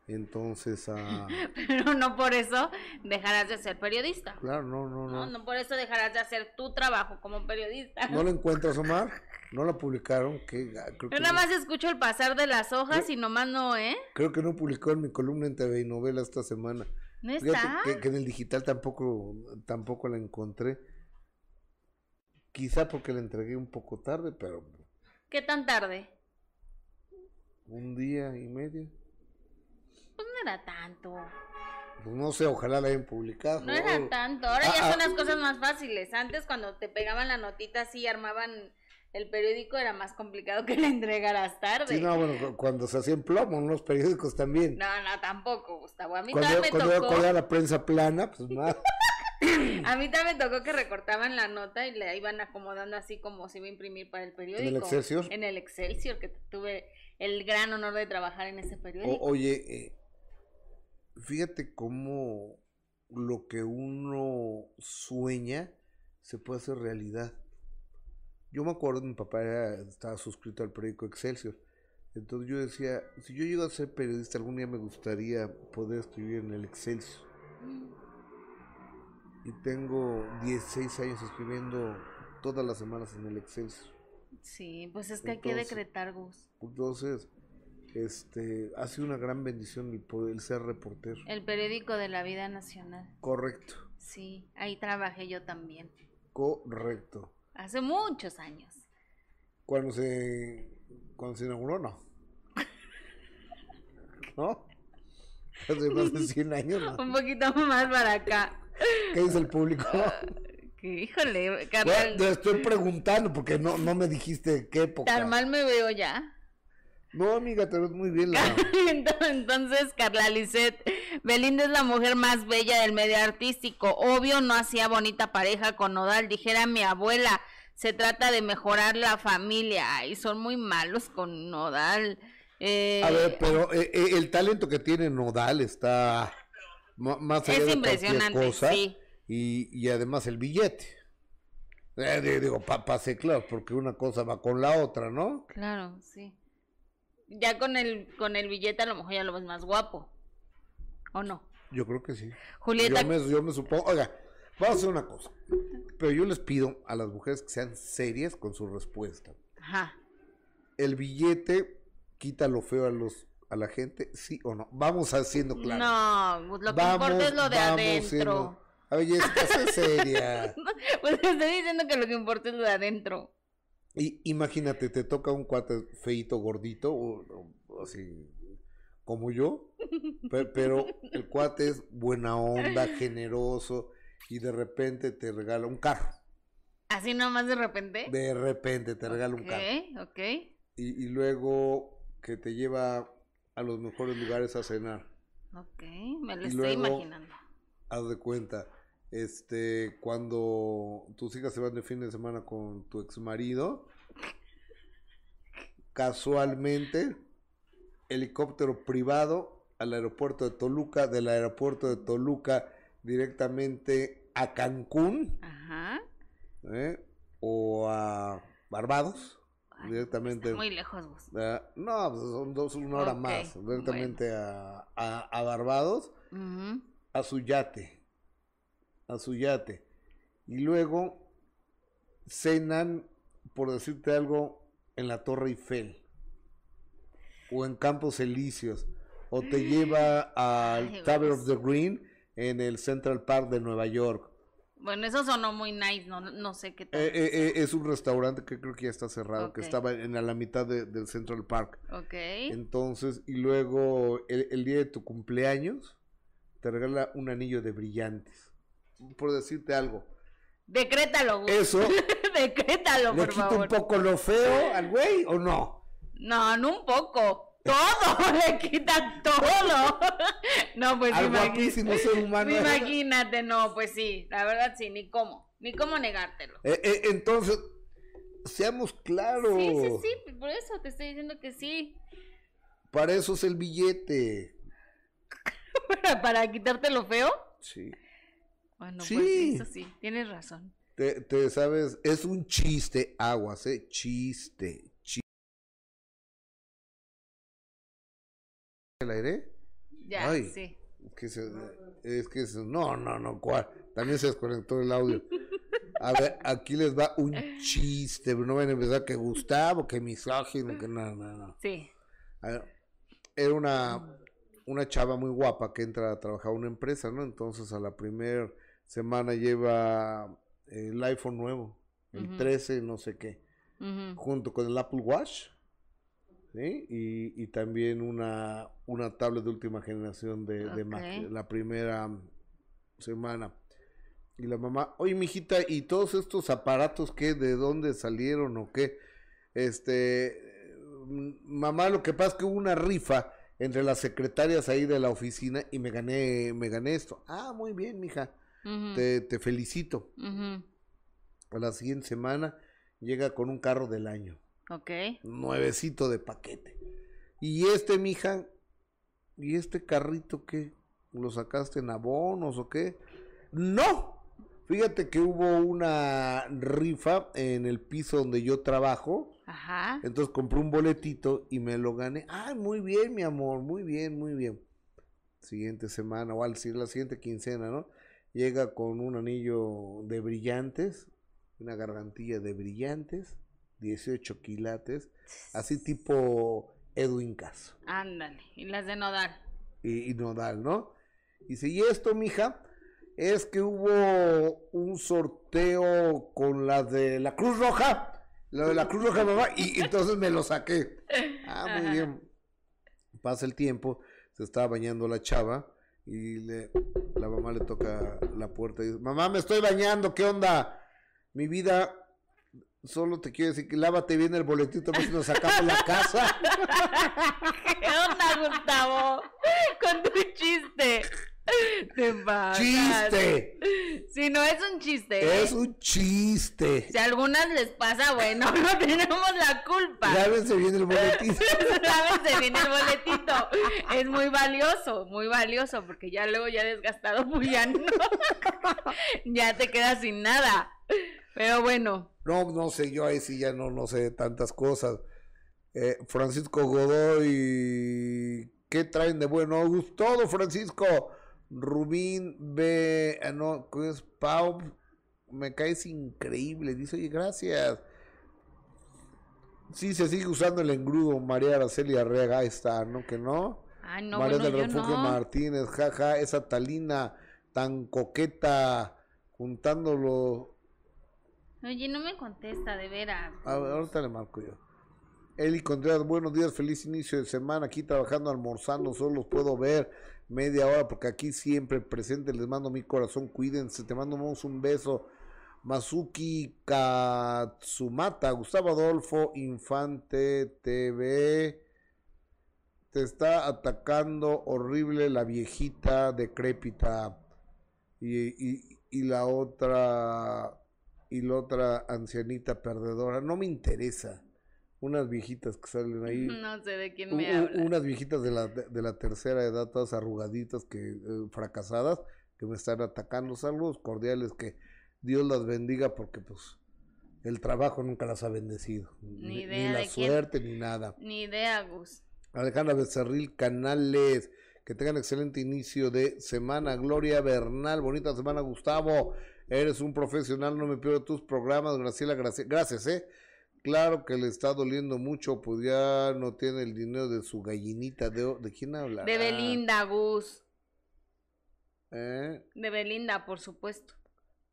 Entonces, a... *laughs* Pero no por eso dejarás de ser periodista. claro, no, no, No, no. no por eso dejarás de hacer tu trabajo como periodista. ¿No la *laughs* encuentras, Omar? ¿No la publicaron? que Creo, Yo que nada no, más escucho el pasar de las hojas y nomás no, ¿eh? creo que no publicó en mi columna en TV y novela esta semana. ¿No está? que, que en el digital tampoco, tampoco la encontré. Quizá porque la entregué un poco tarde, pero ¿Qué tan tarde? un día y medio. Pues no era tanto. Pues no sé, ojalá la hayan publicado. No era tanto. Ahora Ah, ya ah. son las cosas más fáciles. Antes cuando te pegaban la notita así y armaban el periódico era más complicado que *laughs* la entregaras tarde. Sí, no, bueno, cu- cuando se hacían plomo en los periódicos también. No, no, tampoco, Gustavo. A mí cuando también me cuando tocó. cuando era la prensa plana, pues *laughs* más. A mí también me tocó que recortaban la nota y la iban acomodando así como se iba a imprimir para el periódico. Excelsior? En el Excelsior, que tuve el gran honor de trabajar en ese periódico. O- oye, eh, fíjate cómo lo que uno sueña se puede hacer realidad. Yo me acuerdo, mi papá era- estaba suscrito al periódico Excelsior. Entonces yo decía, si yo llego a ser periodista, algún día me gustaría poder escribir en el Excelsior. Y tengo 16 años escribiendo todas las semanas en el Excelsior. Sí, pues es que hay que decretar, Gus. Entonces, este, ha sido una gran bendición el poder el ser reportero. El periódico de la vida nacional. Correcto, Sí, ahí trabajé yo también. correcto. Hace muchos años. Cuando se, cuando se inauguró, no. *laughs* ¿No? Hace más de 100 años, ¿no? Un poquito más para acá. ¿Qué dice el público? *laughs* Que, híjole, Bueno, carnal, te estoy preguntando porque no, no me dijiste qué época. tan mal me veo ya. No, amiga, te ves muy bien. La... *laughs* Entonces, Carla Lisset, Belinda es la mujer más bella del medio artístico. Obvio, no hacía bonita pareja con Nodal. Dijera mi abuela, se trata de mejorar la familia. Ay, son muy malos con Nodal. Eh, A ver, pero eh, eh, el talento que tiene Nodal está más allá es de cualquier impresionante, cosa. sí. Y, y además el billete. Eh, di- digo, pa, pase claro, porque una cosa va con la otra, ¿no? Claro, sí. Ya con el, con el billete a lo mejor ya lo ves más guapo. ¿O no? Yo creo que sí. Julieta, Yo me, yo me supongo. Oiga, vamos a hacer una cosa. Pero yo les pido a las mujeres que sean serias con su respuesta. ajá. El billete quita lo feo a los a la gente, sí o no. Vamos haciendo claro. No, pues lo que importa es lo de adentro. siendo- A ver, Jessica, sé seria. *laughs* Pues te estoy diciendo que lo que importa es lo de adentro. Y imagínate, te toca un cuate feito, gordito, o, o así como yo, pe- pero, el cuate es buena onda, generoso, y de repente te regala un carro. Así nomás de repente. De repente te regala un carro. Ok, ok. Y, y luego que te lleva a los mejores lugares a cenar. Ok, me lo Y estoy luego- imaginando. Haz de cuenta, este, cuando tus hijas se van de fin de semana con tu ex marido, casualmente, helicóptero privado al aeropuerto de Toluca, del aeropuerto de Toluca directamente a Cancún, Ajá. ¿eh? o a Barbados, Ay, directamente. Muy lejos vos. Ah, no, pues son dos, una hora más, directamente a, a, a Barbados a su yate, a su yate. Y luego cenan, por decirte algo, en la Torre Eiffel o en Campos Elíseos o te lleva al Tower of the Green en el Central Park de Nueva York. Bueno, eso sonó muy nice, no, no sé qué tal. Eh, eh, eh, es un restaurante que creo que ya está cerrado, que Ok. estaba en a la mitad de- del Central Park. ok. Entonces, y luego el, el día de tu cumpleaños, te regala un anillo de brillantes. Por decirte algo. Decrétalo, güey. ¿Eso *laughs* Decrétalo, le por quita favor. un poco lo feo al güey o no? No, no un poco. Todo, *laughs* le quita todo. *laughs* no, pues al imagi- guapísimo ser humano. imagínate, no, pues sí, la verdad sí, ni cómo, ni cómo negártelo. Eh, eh, entonces, seamos claros. Sí, sí, sí, por eso te estoy diciendo que sí. Para eso es el billete. Para, para quitarte lo feo. Sí. Bueno, Sí. pues eso sí, tienes razón. Te, te sabes, es un chiste, aguas, ¿eh? Chiste. Chiste. ¿El aire? Ya, Ay. sí. que se, es que se- no, no, no, ¿cuál? También se desconectó el audio. A ver, aquí les va un chiste, pero no van a empezar que Gustavo, que misógino, que no, no, no. Sí. A ver, era una, una chava muy guapa que entra a trabajar a una empresa, ¿no? Entonces a la primera semana lleva el iPhone nuevo, el Ujú. 13, no sé qué, junto con el Apple Watch, ¿sí? Y, y también una, una tablet de última generación de, de Mac, la primera semana. Y la mamá, oye, mijita, ¿y todos estos aparatos qué? ¿De dónde salieron o qué? Este, mm, mamá, lo que pasa es que hubo una rifa entre las secretarias ahí de la oficina y me gané, me gané esto. Ah, muy bien, mija, Te, te felicito. A la siguiente semana llega con un carro del año Ok. nuevecito de paquete. Y este, mija, ¿y este carrito qué? ¿Lo sacaste en abonos o qué? No. Fíjate que hubo una rifa en el piso donde yo trabajo. Ajá. Entonces compré un boletito y me lo gané. Ah, muy bien, mi amor, muy bien, muy bien. Siguiente semana, o al decir la siguiente quincena, ¿no? Llega con un anillo de brillantes, una gargantilla de brillantes, 18 quilates, así tipo Edwin Caso Ándale. Y las de Nodal. y, y Nodal, ¿no? Dice, y esto, mija, es que hubo un sorteo con la de la Cruz Roja, la de la Cruz Roja, mamá, y entonces me lo saqué. *laughs* Ah, muy Ajá. bien. Pasa el tiempo, se estaba bañando la chava Y le, la mamá le toca la puerta y dice, mamá, me estoy bañando, ¿qué onda? Mi vida, solo te quiero decir que lávate bien el boletito, si nos sacamos la casa. *laughs* ¿Qué onda, Gustavo? Con tu chiste. *laughs* Te pasas. ¡Chiste! Si no es un chiste. ¿eh? Es un chiste. Si a algunas les pasa, bueno, *laughs* no tenemos la culpa. Lávense bien el boletito. *laughs* Lávense bien el boletito. Es muy valioso, muy valioso, porque ya luego ya desgastado, pues ya no. ya te quedas sin nada. Pero bueno. No, no sé, yo ahí sí ya no, no sé tantas cosas. Eh, Francisco Godoy, ¿qué traen de bueno? Todo, Francisco. Rubín B, ah, no, ¿qué es Pau? Me caes increíble. Dice, oye, gracias. Sí, se sigue usando el engrudo. María Araceli Arrega, ahí está, ¿no? Que no. Ay, no, María bueno, del Refugio no. Martínez, jaja, esa Talina tan coqueta, juntándolo. Oye, no me contesta, de veras. A ver, ahorita le marco yo. Eli Contreras, buenos días, feliz inicio de semana. Aquí trabajando, almorzando, solo los puedo ver media hora porque aquí siempre presente. Les mando mi corazón, cuídense. Te mandamos un beso. Mazuki Katsumata, Gustavo Adolfo, Infante TV. Te está atacando horrible la viejita decrépita. Y, y la otra y la otra ancianita perdedora. No me interesa. Unas viejitas que salen ahí. *laughs* No sé de quién me habla. unas viejitas de la, de la tercera edad, todas arrugaditas, que eh, fracasadas, que me están atacando. Saludos cordiales, que Dios las bendiga, porque pues el trabajo nunca las ha bendecido. Ni idea la de quién. suerte, ni nada. Ni idea, Gus. Alejandra Becerril Canales, que tengan excelente inicio de semana. Gloria Bernal, bonita semana, Gustavo. Eres un profesional, no me pierdo tus programas. Graciela, gracias, gracias, ¿eh? Claro que le está doliendo mucho, pues ya no tiene el dinero de su gallinita. ¿De, de quién habla? De Belinda, Gus. ¿Eh? De Belinda, por supuesto.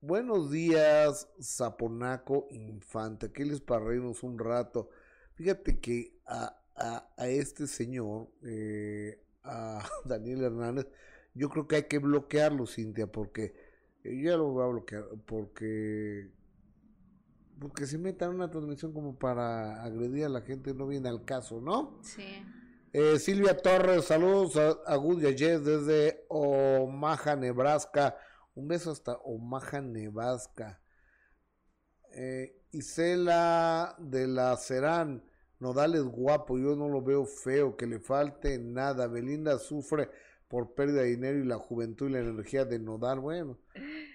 Buenos días, Zaponaco Infante. ¿Qué les para reírnos un rato? Fíjate que a, a, a este señor, eh, a *laughs* Daniel Hernández, yo creo que hay que bloquearlo, Cintia, porque eh, yo ya lo voy a bloquear, porque porque se meta en una transmisión como para agredir a la gente no viene al caso, ¿no? Sí. Eh, Silvia Torres, saludos a, a Jess desde Omaha, Nebraska. Un beso hasta Omaha, Nebraska. Eh, Isela de la Serán, Nodal es guapo, yo no lo veo feo, que le falte nada. Belinda sufre por pérdida de dinero y la juventud y la energía de Nodal. Bueno,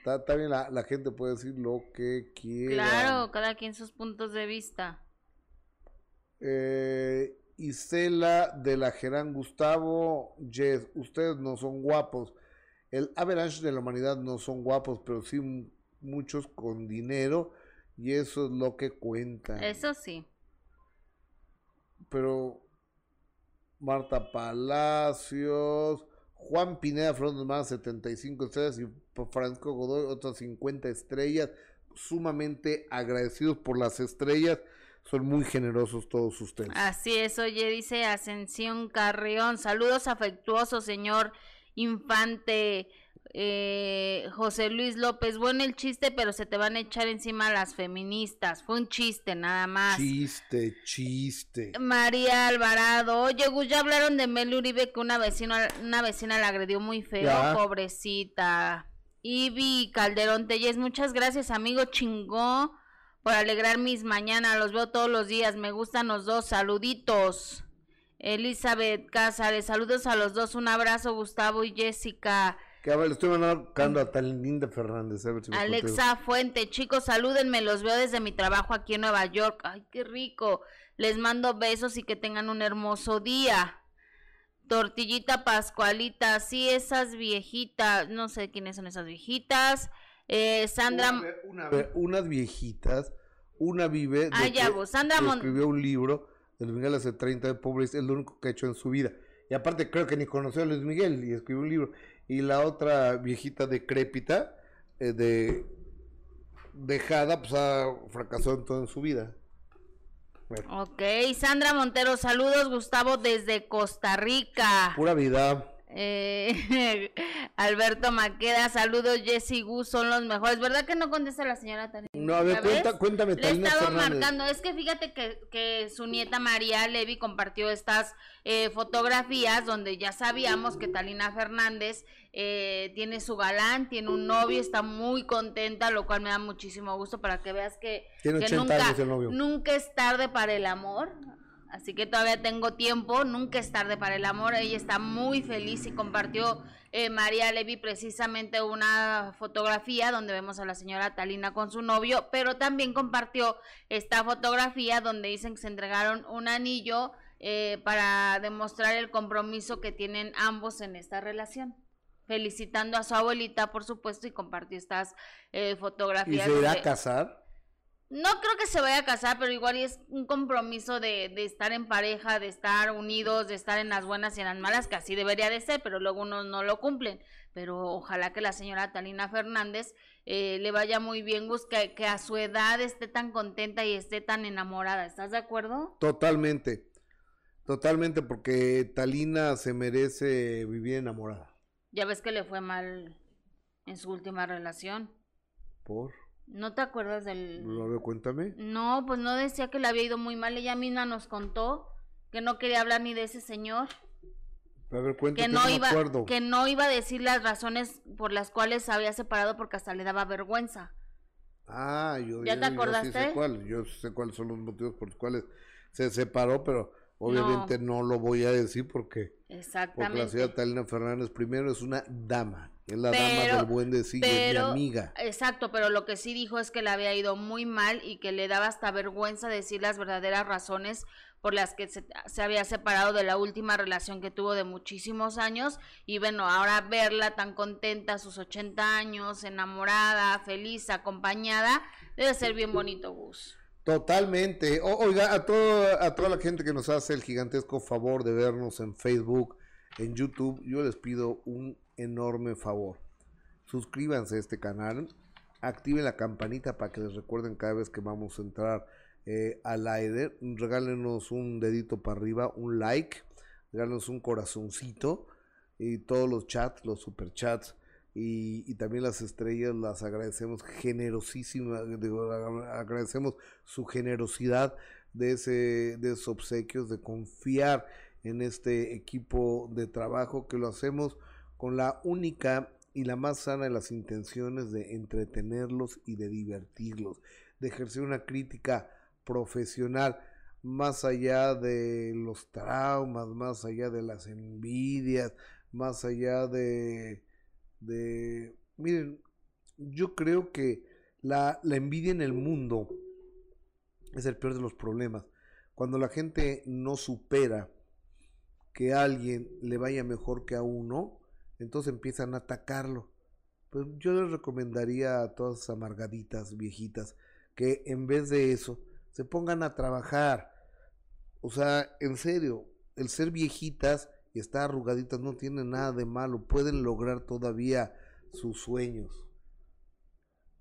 está está bien, la, la gente puede decir lo que quiera. Claro, cada quien sus puntos de vista. Eh, Isela de la Gerán Gustavo, Jess, ustedes no son guapos. El average de la humanidad no son guapos, pero sí muchos con dinero y eso es lo que cuenta. Eso sí. Pero Marta Palacios, Juan Pineda Flores más 75 estrellas y Francisco Godoy otras 50 estrellas. Sumamente agradecidos por las estrellas. Son muy generosos todos ustedes. Así es, oye, dice Ascensión Carrión. Saludos afectuosos, señor Infante. Eh, José Luis López, bueno el chiste, pero se te van a echar encima las feministas. Fue un chiste, nada más. Chiste, chiste. María Alvarado, oye Gus, ya hablaron de Mel Uribe que una vecina, una vecina la agredió muy feo, Ya. pobrecita. Ivy Calderón Telles, muchas gracias amigo chingó por alegrar mis mañanas, los veo todos los días, me gustan los dos, saluditos. Elizabeth Cázares, saludos a los dos, un abrazo Gustavo y Jessica. Que a ver, estoy mandando a tan linda Fernández. A ver si me Alexa Fuente, chicos, salúdenme, los veo desde mi trabajo aquí en Nueva York. Ay, qué rico. Les mando besos y que tengan un hermoso día. Tortillita Pascualita, sí, esas viejitas, no sé quiénes son esas viejitas. Eh, Sandra, Una, una- unas viejitas, una vive. de Ah, ya, vos, Sandra que Mon- escribió un libro de Luis Miguel hace 30 de pobres, es lo único que ha hecho en su vida. Y aparte, creo que ni conoció a Luis Miguel y escribió un libro. Y la otra viejita decrépita, eh, de dejada, pues ha fracasado en todo en su vida. Bueno, ok, Sandra Montero, saludos Gustavo desde Costa Rica. pura vida. Eh, *laughs* Alberto Maqueda, saludos Jessy Gu, son los mejores. ¿Verdad que no contesta la señora Talina? No, a ver, cuenta, cuéntame, Le estaba marcando, es que fíjate que, que su nieta María Levi compartió estas eh, fotografías donde ya sabíamos que Talina Fernández eh, tiene su galán, tiene un novio, está muy contenta, lo cual me da muchísimo gusto para que veas que, nunca, nunca es tarde para el amor. Así que todavía tengo tiempo, nunca es tarde para el amor. Ella está muy feliz y compartió eh, María Levi precisamente una fotografía donde vemos a la señora Talina con su novio, pero también compartió esta fotografía donde dicen que se entregaron un anillo eh, para demostrar el compromiso que tienen ambos en esta relación. Felicitando a su abuelita, por supuesto, y compartió estas eh, fotografías. ¿Y se irá a casar? No creo que se vaya a casar, pero igual es un compromiso de, de, estar en pareja, de estar unidos, de estar en las buenas y en las malas, que así debería de ser, pero luego unos no lo cumplen. Pero ojalá que la señora Talina Fernández eh, le vaya muy bien, que, que a su edad esté tan contenta y esté tan enamorada. ¿Estás de acuerdo? Totalmente, totalmente, porque Talina se merece vivir enamorada. Ya ves que le fue mal en su última relación. ¿Por? ¿No te acuerdas del...? A ver, cuéntame. No, pues no decía que le había ido muy mal. Ella misma nos contó que no quería hablar ni de ese señor. A ver, cuéntame, que no, iba, que no iba a decir las razones por las cuales se había separado porque hasta le daba vergüenza. Ah, yo... ¿Ya te acordaste? Yo sé, cuál, yo sé cuáles son los motivos por los cuales se separó, pero obviamente no, lo voy a decir porque... Exactamente. Porque la señora Talina Fernández primero es una dama es la dama del buen decir, es mi amiga. Exacto, pero lo que sí dijo es que le había ido muy mal y que le daba hasta vergüenza decir las verdaderas razones por las que se, había separado de la última relación que tuvo de muchísimos años y bueno, ahora verla tan contenta a sus 80 años, enamorada, feliz, acompañada, debe ser bien bonito, Gus. Totalmente. oiga, a, todo, a toda la gente que nos hace el gigantesco favor de vernos en Facebook, en YouTube, yo les pido un enorme favor. Suscríbanse a este canal, activen la campanita para que les recuerden cada vez que vamos a entrar eh, al aire. Regálenos un dedito para arriba, un like, regálenos un corazoncito y todos los chats, los super chats y, también las estrellas las agradecemos generosísimas, agradecemos su generosidad de, ese, de esos obsequios, de confiar en este equipo de trabajo que lo hacemos con la única y la más sana de las intenciones de entretenerlos y de divertirlos, de ejercer una crítica profesional más allá de los traumas, más allá de las envidias, más allá de... de miren, yo creo que la, la envidia en el mundo es el peor de los problemas. Cuando la gente no supera que alguien le vaya mejor que a uno, entonces empiezan a atacarlo. Pues yo les recomendaría a todas esas amargaditas viejitas que en vez de eso se pongan a trabajar. O sea, en serio, el ser viejitas y estar arrugaditas no tiene nada de malo, pueden lograr todavía sus sueños.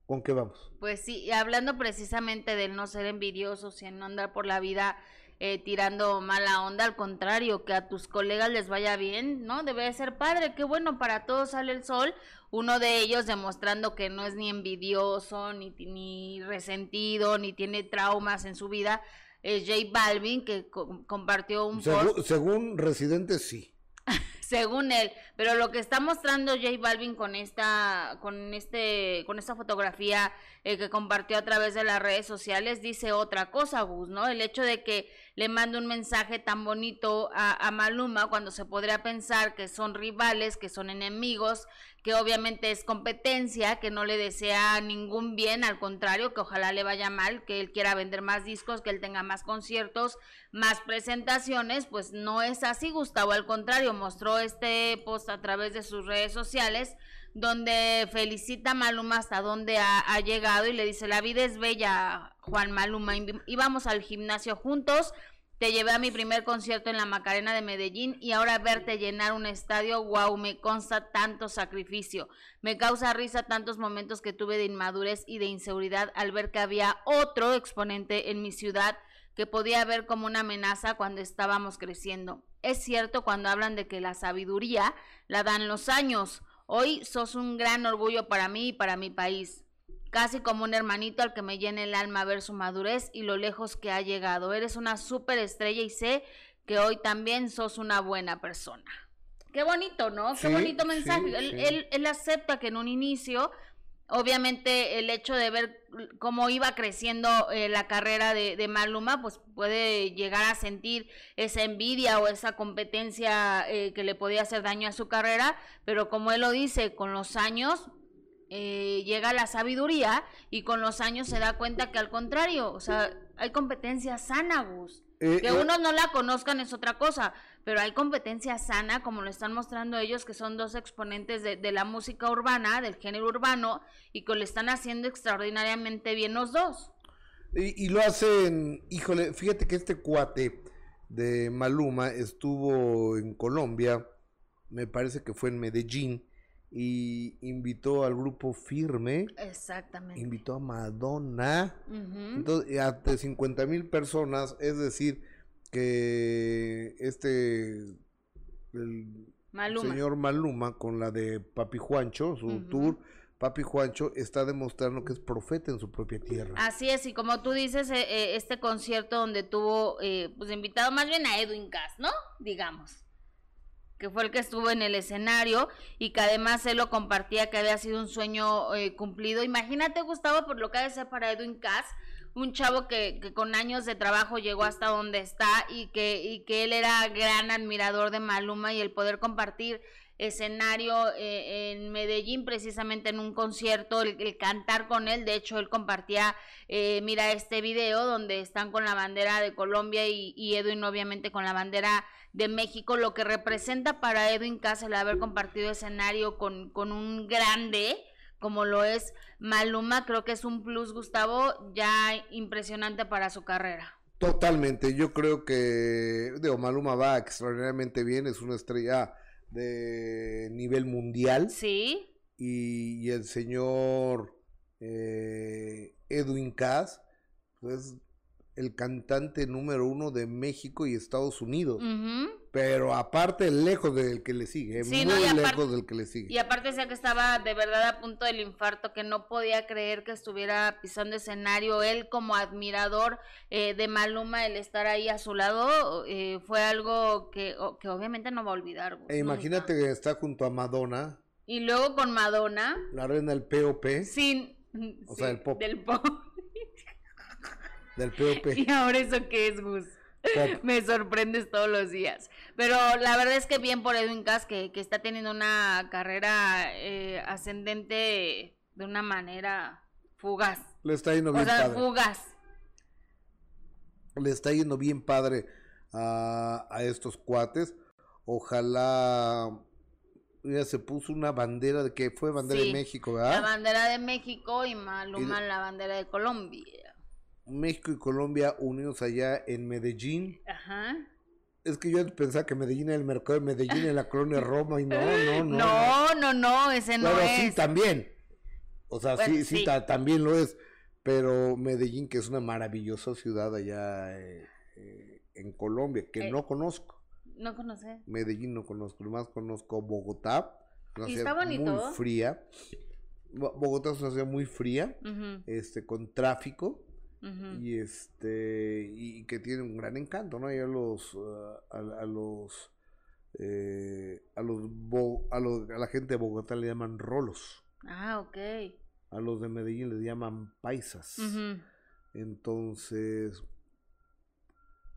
¿Con qué vamos? Pues sí, hablando precisamente del no ser envidiosos y no andar por la vida eh, tirando mala onda, al contrario, que a tus colegas les vaya bien, ¿no? Debe ser padre, qué bueno, para todos sale el sol, uno de ellos demostrando que no es ni envidioso, ni, ni resentido, ni tiene traumas en su vida, es J Balvin, que compartió un post. Según Residente, sí. *laughs* según él, pero lo que está mostrando J Balvin con esta con este con esta fotografía eh, que compartió a través de las redes sociales dice otra cosa, Gus, ¿no? El hecho de que le mande un mensaje tan bonito a, Maluma cuando se podría pensar que son rivales, que son enemigos, que obviamente es competencia, que no le desea ningún bien, al contrario, que ojalá le vaya mal, que él quiera vender más discos, que él tenga más conciertos, más presentaciones, pues no es así, Gustavo, al contrario, mostró este post a través de sus redes sociales donde felicita a Maluma hasta donde ha, ha, llegado y le dice, la vida es bella, Juan Maluma, íbamos al gimnasio juntos, te llevé a mi primer concierto en la Macarena de Medellín y ahora verte llenar un estadio, wow, me consta tanto sacrificio. Me causa risa tantos momentos que tuve de inmadurez y de inseguridad al ver que había otro exponente en mi ciudad que podía ver como una amenaza cuando estábamos creciendo. es cierto cuando hablan de que la sabiduría la dan los años. Hoy sos un gran orgullo para mí y para mi país. Casi como un hermanito al que me llena el alma ver su madurez y lo lejos que ha llegado. Eres una súper estrella y sé que hoy también sos una buena persona. Qué bonito, ¿no? Qué bonito mensaje. sí, él, sí. él- él acepta que en un inicio, obviamente el hecho de ver cómo iba creciendo eh, la carrera de, de Maluma, pues puede llegar a sentir esa envidia o esa competencia eh, que le podía hacer daño a su carrera, pero como él lo dice, con los años eh, llega la sabiduría y con los años se da cuenta que al contrario, o sea, hay competencia sana, Gus. Eh, Que eh, unos no la conozcan es otra cosa, pero hay competencia sana, como lo están mostrando ellos, que son dos exponentes de, de la música urbana, del género urbano, y que lo están haciendo extraordinariamente bien los dos. Y, y lo hacen, híjole, fíjate que este cuate de Maluma estuvo en Colombia, me parece que fue en Medellín, y invitó al grupo Firme, Exactamente. invitó a Madonna, Ujú. entonces ante 50 mil personas, es decir, que este, el Maluma. señor Maluma con la de Papi Juancho, su tour, Papi Juancho está demostrando que es profeta en su propia tierra. Así es, y como tú dices, eh, eh, este concierto donde tuvo, eh, pues invitado más bien a Edwin Cass, ¿no? Digamos, que fue el que estuvo en el escenario y que además él lo compartía que había sido un sueño eh, cumplido. Imagínate, Gustavo, por lo que ha de ser para Edwin Cass, un chavo que, que con años de trabajo llegó hasta donde está y que, y que él era gran admirador de Maluma y el poder compartir escenario eh, en Medellín, precisamente en un concierto, el, cantar con él, de hecho él compartía, eh, mira este video donde están con la bandera de Colombia y, Edwin obviamente con la bandera de México, lo que representa para Edwin Cass el haber compartido escenario con, con un grande como lo es Maluma, creo que es un plus, Gustavo, ya impresionante para su carrera. Totalmente, yo creo que digo, Maluma va extraordinariamente bien, es una estrella de nivel mundial. Sí, y, y el señor eh, Edwin Cass es el cantante número uno de México y Estados Unidos. Pero aparte lejos del que le sigue, Sí, muy no, y aparte- lejos del que le sigue. Y aparte decía que estaba de verdad a punto del infarto, que no podía creer que estuviera pisando escenario. Él como admirador eh, de Maluma, el estar ahí a su lado, eh, fue algo que, que obviamente no va a olvidar. E imagínate que está junto a Madonna, Y luego con Madonna, la reina del POP, sin... O sí, sea, el pop. Del pop. del POP. *laughs* ¿Y ahora eso qué es, Gus? *laughs* Me sorprendes todos los días. Pero la verdad es que bien por Edwin Cass, que, que está teniendo una carrera eh, ascendente de una manera fugaz. Le está yendo O bien sea, padre. fugaz. le está yendo bien padre a, a estos cuates. Ojalá. Ya se puso una bandera de que fue bandera Sí, de México, La ¿verdad? bandera de México y Maluma Y- la bandera de Colombia. México y Colombia unidos allá en Medellín. Ajá. Es que yo pensaba que Medellín era el mercado de Medellín en la colonia Roma y no, no, no. *laughs* No, no, no, ese no Pero es. sí, también. O sea, Bueno, sí, sí, sí. ta- también lo es. Pero Medellín, que es una maravillosa ciudad allá eh, eh, en Colombia, que Eh, no conozco. No conoce. Medellín no conozco, nomás conozco Bogotá. una ¿Y está bonito? Muy fría. Bo- Bogotá es una ciudad muy fría, este, con tráfico y este y que tiene un gran encanto, ¿no? Y a los uh, a, a los eh, a los, bo- a los a la gente de Bogotá le llaman rolos, Ah, ok. a los de Medellín les llaman paisas. Entonces,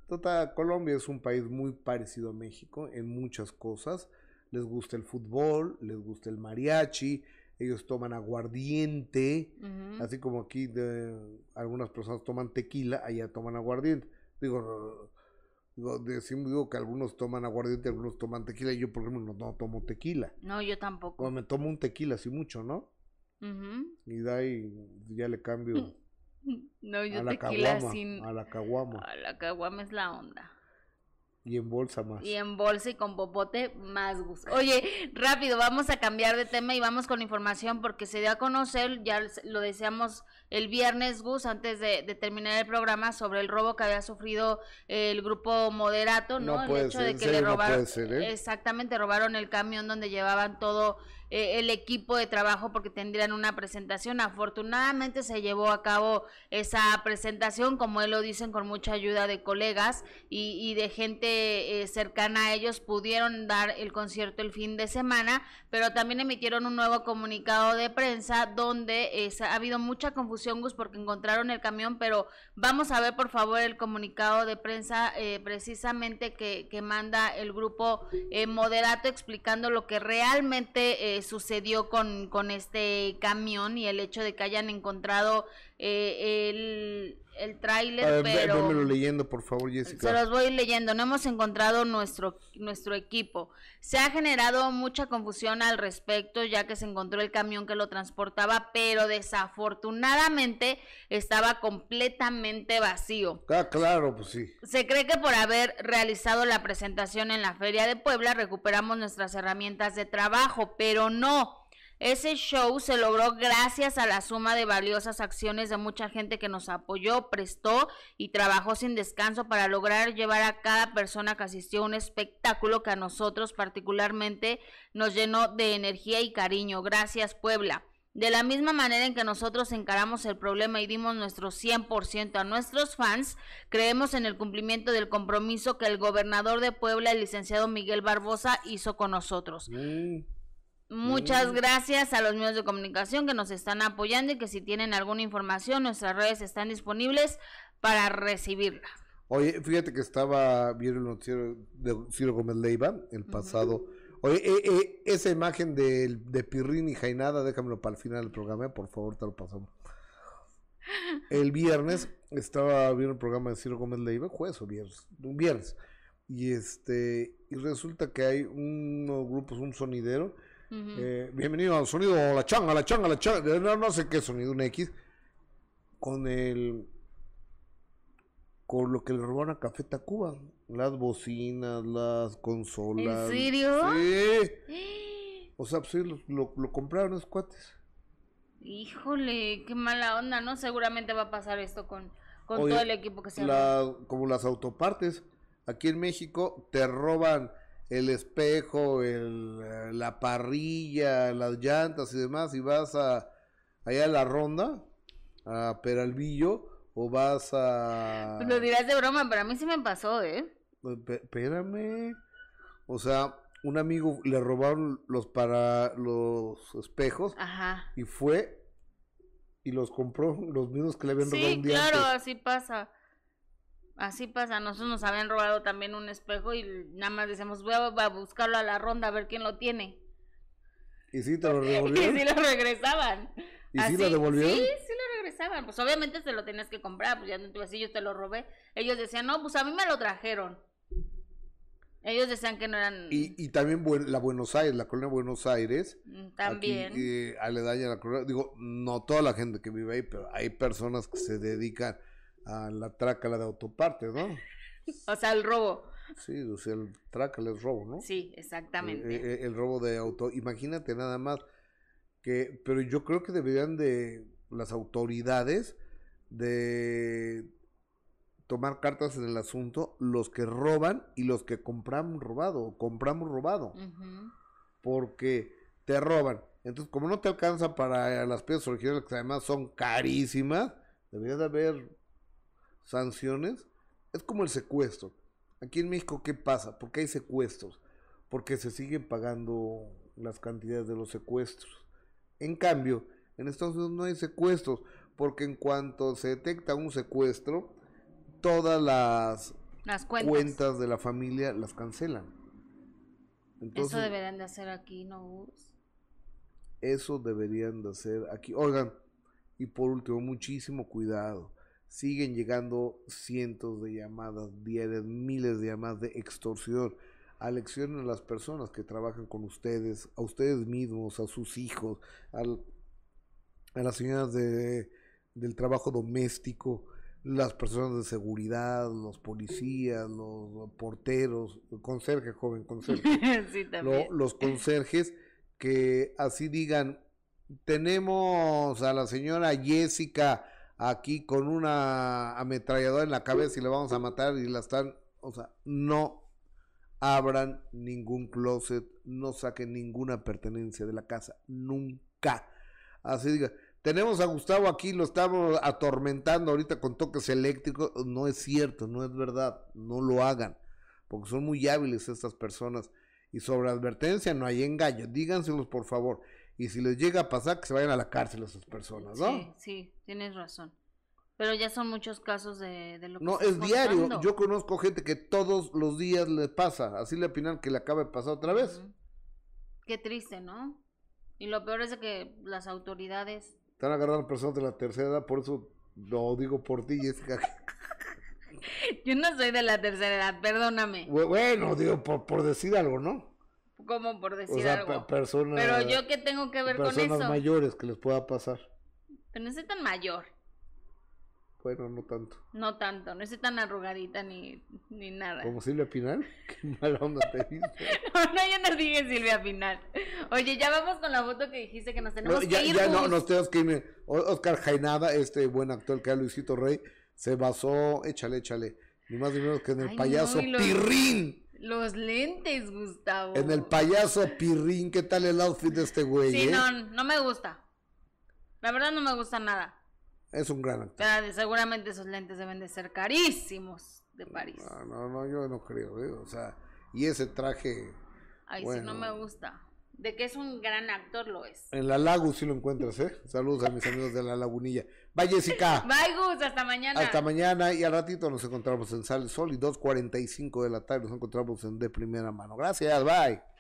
total, Colombia es un país muy parecido a México en muchas cosas. Les gusta el fútbol, les gusta el mariachi, ellos toman aguardiente, así como aquí de- algunas personas toman tequila, allá toman aguardiente. Digo, digo, decimos, digo que algunos toman aguardiente, algunos toman tequila, y yo por ejemplo no, no tomo tequila. No, yo tampoco. O me tomo un tequila así mucho, ¿no? Ujú. Y de ahí ya le cambio *laughs* No, yo a la tequila caguama, sin... a la caguama. A la caguama es la onda. Y en bolsa más. Y en bolsa y con popote más gusto. Oye, rápido, vamos a cambiar de tema y vamos con información porque se dio a conocer, ya lo deseamos el viernes, Gus, antes de, terminar el programa, sobre el robo que había sufrido el grupo Moderato, ¿no? el hecho de que le robaron. ¿eh? Exactamente, robaron el camión donde llevaban todo eh, el equipo de trabajo porque tendrían una presentación. Afortunadamente se llevó a cabo esa presentación, como él lo dicen, con mucha ayuda de colegas y, de gente eh, cercana a ellos. Pudieron dar el concierto el fin de semana, pero también emitieron un nuevo comunicado de prensa donde ha habido mucha confusión, Gus, porque encontraron el camión, pero vamos a ver por favor el comunicado de prensa eh, precisamente que, que, manda el grupo Moderato explicando lo que realmente sucedió con, con este camión y el hecho de que hayan encontrado eh, el, el tráiler, pero... leyendo, por favor, Jessica. Se los voy leyendo. No hemos encontrado nuestro, nuestro equipo. Se ha generado mucha confusión al respecto, ya que se encontró el camión que lo transportaba, pero desafortunadamente estaba completamente vacío. Ah, claro, pues sí. Se cree que por haber realizado la presentación en la Feria de Puebla recuperamos nuestras herramientas de trabajo, pero no. Ese show se logró gracias a la suma de valiosas acciones de mucha gente que nos apoyó, prestó y trabajó sin descanso para lograr llevar a cada persona que asistió un espectáculo que a nosotros particularmente nos llenó de energía y cariño. Gracias Puebla. De la misma manera en que nosotros encaramos el problema y dimos nuestro 100% a nuestros fans, creemos en el cumplimiento del compromiso que el gobernador de Puebla, el licenciado Miguel Barbosa, hizo con nosotros. Mm. Muchas mm. gracias a los medios de comunicación que nos están apoyando y que si tienen alguna información, nuestras redes están disponibles para recibirla. Oye, fíjate que estaba viendo el noticiero de Ciro Gómez Leiva el pasado. Oye, eh, eh, esa imagen de, de Pirrín y Jainada, déjamelo para el final del programa, por favor, te lo pasamos. El viernes estaba viendo el programa de Ciro Gómez Leiva, jueves o viernes, un viernes. Y este, y resulta que hay unos grupos, un sonidero, eh, bienvenido al sonido, la changa, la changa, la changa, no, no sé qué sonido, un X, con el, con lo que le robaron a Café Tacuba, las bocinas, las consolas. ¿En serio? Sí. *gasps* O sea, pues sí, lo, lo, compraron los cuates. Híjole, qué mala onda, ¿no? Seguramente va a pasar esto con, con todo el equipo que se la, Como las autopartes, aquí en México te roban el espejo, el, eh, la parrilla, las llantas y demás, y vas a allá a la ronda, a Peralvillo, o vas a... Lo dirás de broma, pero a mí sí me pasó, ¿eh? Pues, espérame. O sea, un amigo le robaron los para los espejos Ajá. y fue y los compró los mismos que le habían robado un día claro, así pasa. Así pasa, nosotros nos habían robado también un espejo y nada más decimos, voy a, buscarlo a la ronda a ver quién lo tiene. ¿Y si te lo devolvieron? *laughs* y si lo regresaban. ¿Y si lo devolvieron? Sí, sí lo regresaban. Pues obviamente se lo tenías que comprar, pues ya no te yo te lo robé. Ellos decían, no, pues a mí me lo trajeron. Ellos decían que no eran... Y, y también la Buenos Aires, la colonia Buenos Aires. Mm, también. Aquí, eh, aledaña a la colonia. Digo, no toda la gente que vive ahí, pero hay personas que se dedican a la trácala de autopartes, ¿no? *laughs* o sea, el robo. Sí, o sea, el trácala es robo, ¿no? Sí, exactamente. Eh, eh, el, robo de auto. Imagínate nada más que, pero yo creo que deberían de las autoridades de tomar cartas en el asunto los que roban y los que compramos robado, compramos robado. Porque te roban. Entonces, como no te alcanza para las piezas originales, que además son carísimas, debería de haber sanciones, es como el secuestro. Aquí en México, ¿qué pasa? ¿Por qué hay secuestros? Porque se siguen pagando las cantidades de los secuestros. En cambio, en Estados Unidos no hay secuestros, porque en cuanto se detecta un secuestro, todas las, cuentas. de la familia las cancelan. eso deberían de hacer aquí, ¿no? Eso deberían de hacer aquí. Oigan, y por último, muchísimo cuidado siguen llegando cientos de llamadas diarias, miles de llamadas de extorsión. Aleccionen a las personas que trabajan con ustedes, a ustedes mismos, a sus hijos, a las señoras de, del trabajo doméstico. las personas de seguridad, los policías, los porteros, conserje, joven, conserje, *laughs* sí, lo- también. los conserjes que así digan, tenemos a la señora Jessica aquí con una ametralladora en la cabeza y le vamos a matar y la están, o sea, no abran ningún closet, no saquen ninguna pertenencia de la casa, nunca. Así diga, tenemos a Gustavo aquí, lo estamos atormentando ahorita con toques eléctricos, no es cierto, no es verdad, no lo hagan, porque son muy hábiles estas personas. Y sobre advertencia no hay engaño, díganselos por favor. Y si les llega a pasar, que se vayan a la cárcel esas personas, ¿no? Sí, sí, tienes razón. Pero ya son muchos casos de, de lo que No, es diario. contando. Yo conozco gente que todos los días le pasa. Así le opinan que le acaba de pasar otra vez. Qué triste, ¿no? Y lo peor es de que las autoridades... Están agarrando personas de la tercera edad, por eso lo digo por ti, Jessica. *laughs* Yo no soy de la tercera edad, perdóname. Bu- Bueno, digo, por, por decir algo, ¿no? Como por O decir sea, algo. pe- personas, Pero yo qué tengo que ver con personas eso. mayores que les pueda pasar. Pero no soy tan mayor. Bueno, no tanto. No tanto, no soy tan arrugadita ni, ni nada. Como Silvia Pinal, *laughs* qué mala onda te dice. No, *laughs* no, yo no dije Silvia Pinal. Oye, ya vamos con la foto que dijiste que nos tenemos No, ya, que ir. ya no, nos tenemos que ir. Oscar Jainada, este buen actor que era Luisito Rey, se basó, échale, échale, ni más ni menos que en el Ay, payaso no, Pirrín. Los lentes, Gustavo. En el payaso Pirrín, ¿qué tal el outfit de este güey? Sí, eh? no, no me gusta. La verdad no me gusta nada. Es un gran actor. Pero seguramente esos lentes deben de ser carísimos de París. No, no, no, yo no creo, ¿eh? O sea, y ese traje, Ay, sí, no me gusta. De que es un gran actor, lo es. en la Lagu sí lo encuentras, ¿eh? Saludos a mis amigos de la Lagunilla. Bye, Jessica. *laughs* Bye, Gus, hasta mañana. Hasta mañana y al ratito nos encontramos en Sal Sol y 2.45 de la tarde nos encontramos en De Primera Mano. Gracias, bye.